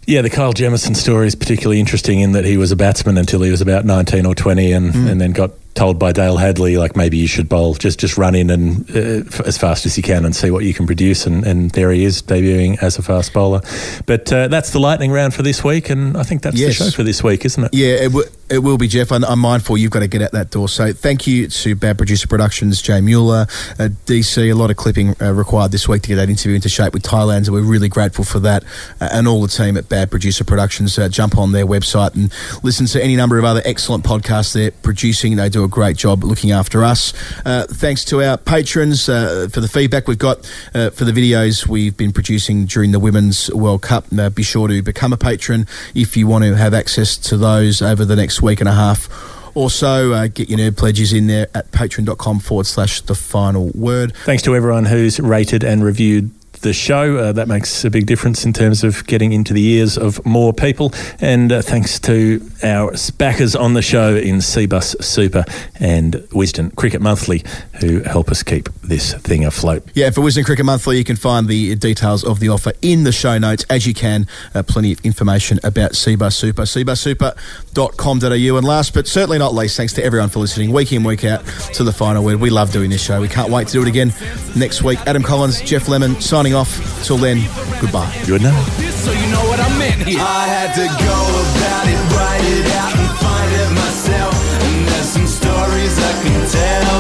C: Yeah, the Kyle Jamieson story is particularly interesting in that he was a batsman until he was about 19 or 20 and, mm. and then got told by Dayle Hadlee, like maybe you should bowl, just just run in and uh, as fast as you can and see what you can produce. And, and there he is debuting as a fast bowler. But uh, that's the lightning round for this week, and I think that's yes. the show for this week, isn't it?
B: Yeah, it, w- it will be, Geoff. I'm, I'm, mindful you've got to get out that door. So thank you to Bad Producer Productions, Jay Mueller, uh, DC. A lot of clipping uh, required this week to get that interview into shape with Thailand, so we're really grateful for that. Uh, and all the team at Bad Producer Productions, uh, jump on their website and listen to any number of other excellent podcasts they're producing. They do a great job looking after us. Uh, thanks to our patrons uh, for the feedback we've got uh, for the videos we've been producing during the Women's World Cup. Uh, be sure to become a patron if you want to have access to those over the next week and a half. Also, uh, get your nerd pledges in there at patreon.com forward slash the final word.
C: Thanks to everyone who's rated and reviewed the show. Uh, that makes a big difference in terms of getting into the ears of more people. And uh, thanks to our backers on the show in Cbus Super and Wisden Cricket Monthly, who help us keep this thing afloat.
B: Yeah, for Wisden Cricket Monthly, you can find the details of the offer in the show notes, as you can. Uh, plenty of information about Cbus Super, cbussuper.com.au. And last but certainly not least, thanks to everyone for listening week in, week out to the final word. We love doing this show. We can't wait to do it again next week. Adam Collins, Geoff Lemon, signing signing off. Till then, goodbye.
C: Good night.
Q: So you know what I meant here. I had to go about it, write it out, and find it myself. And there's some stories I can tell.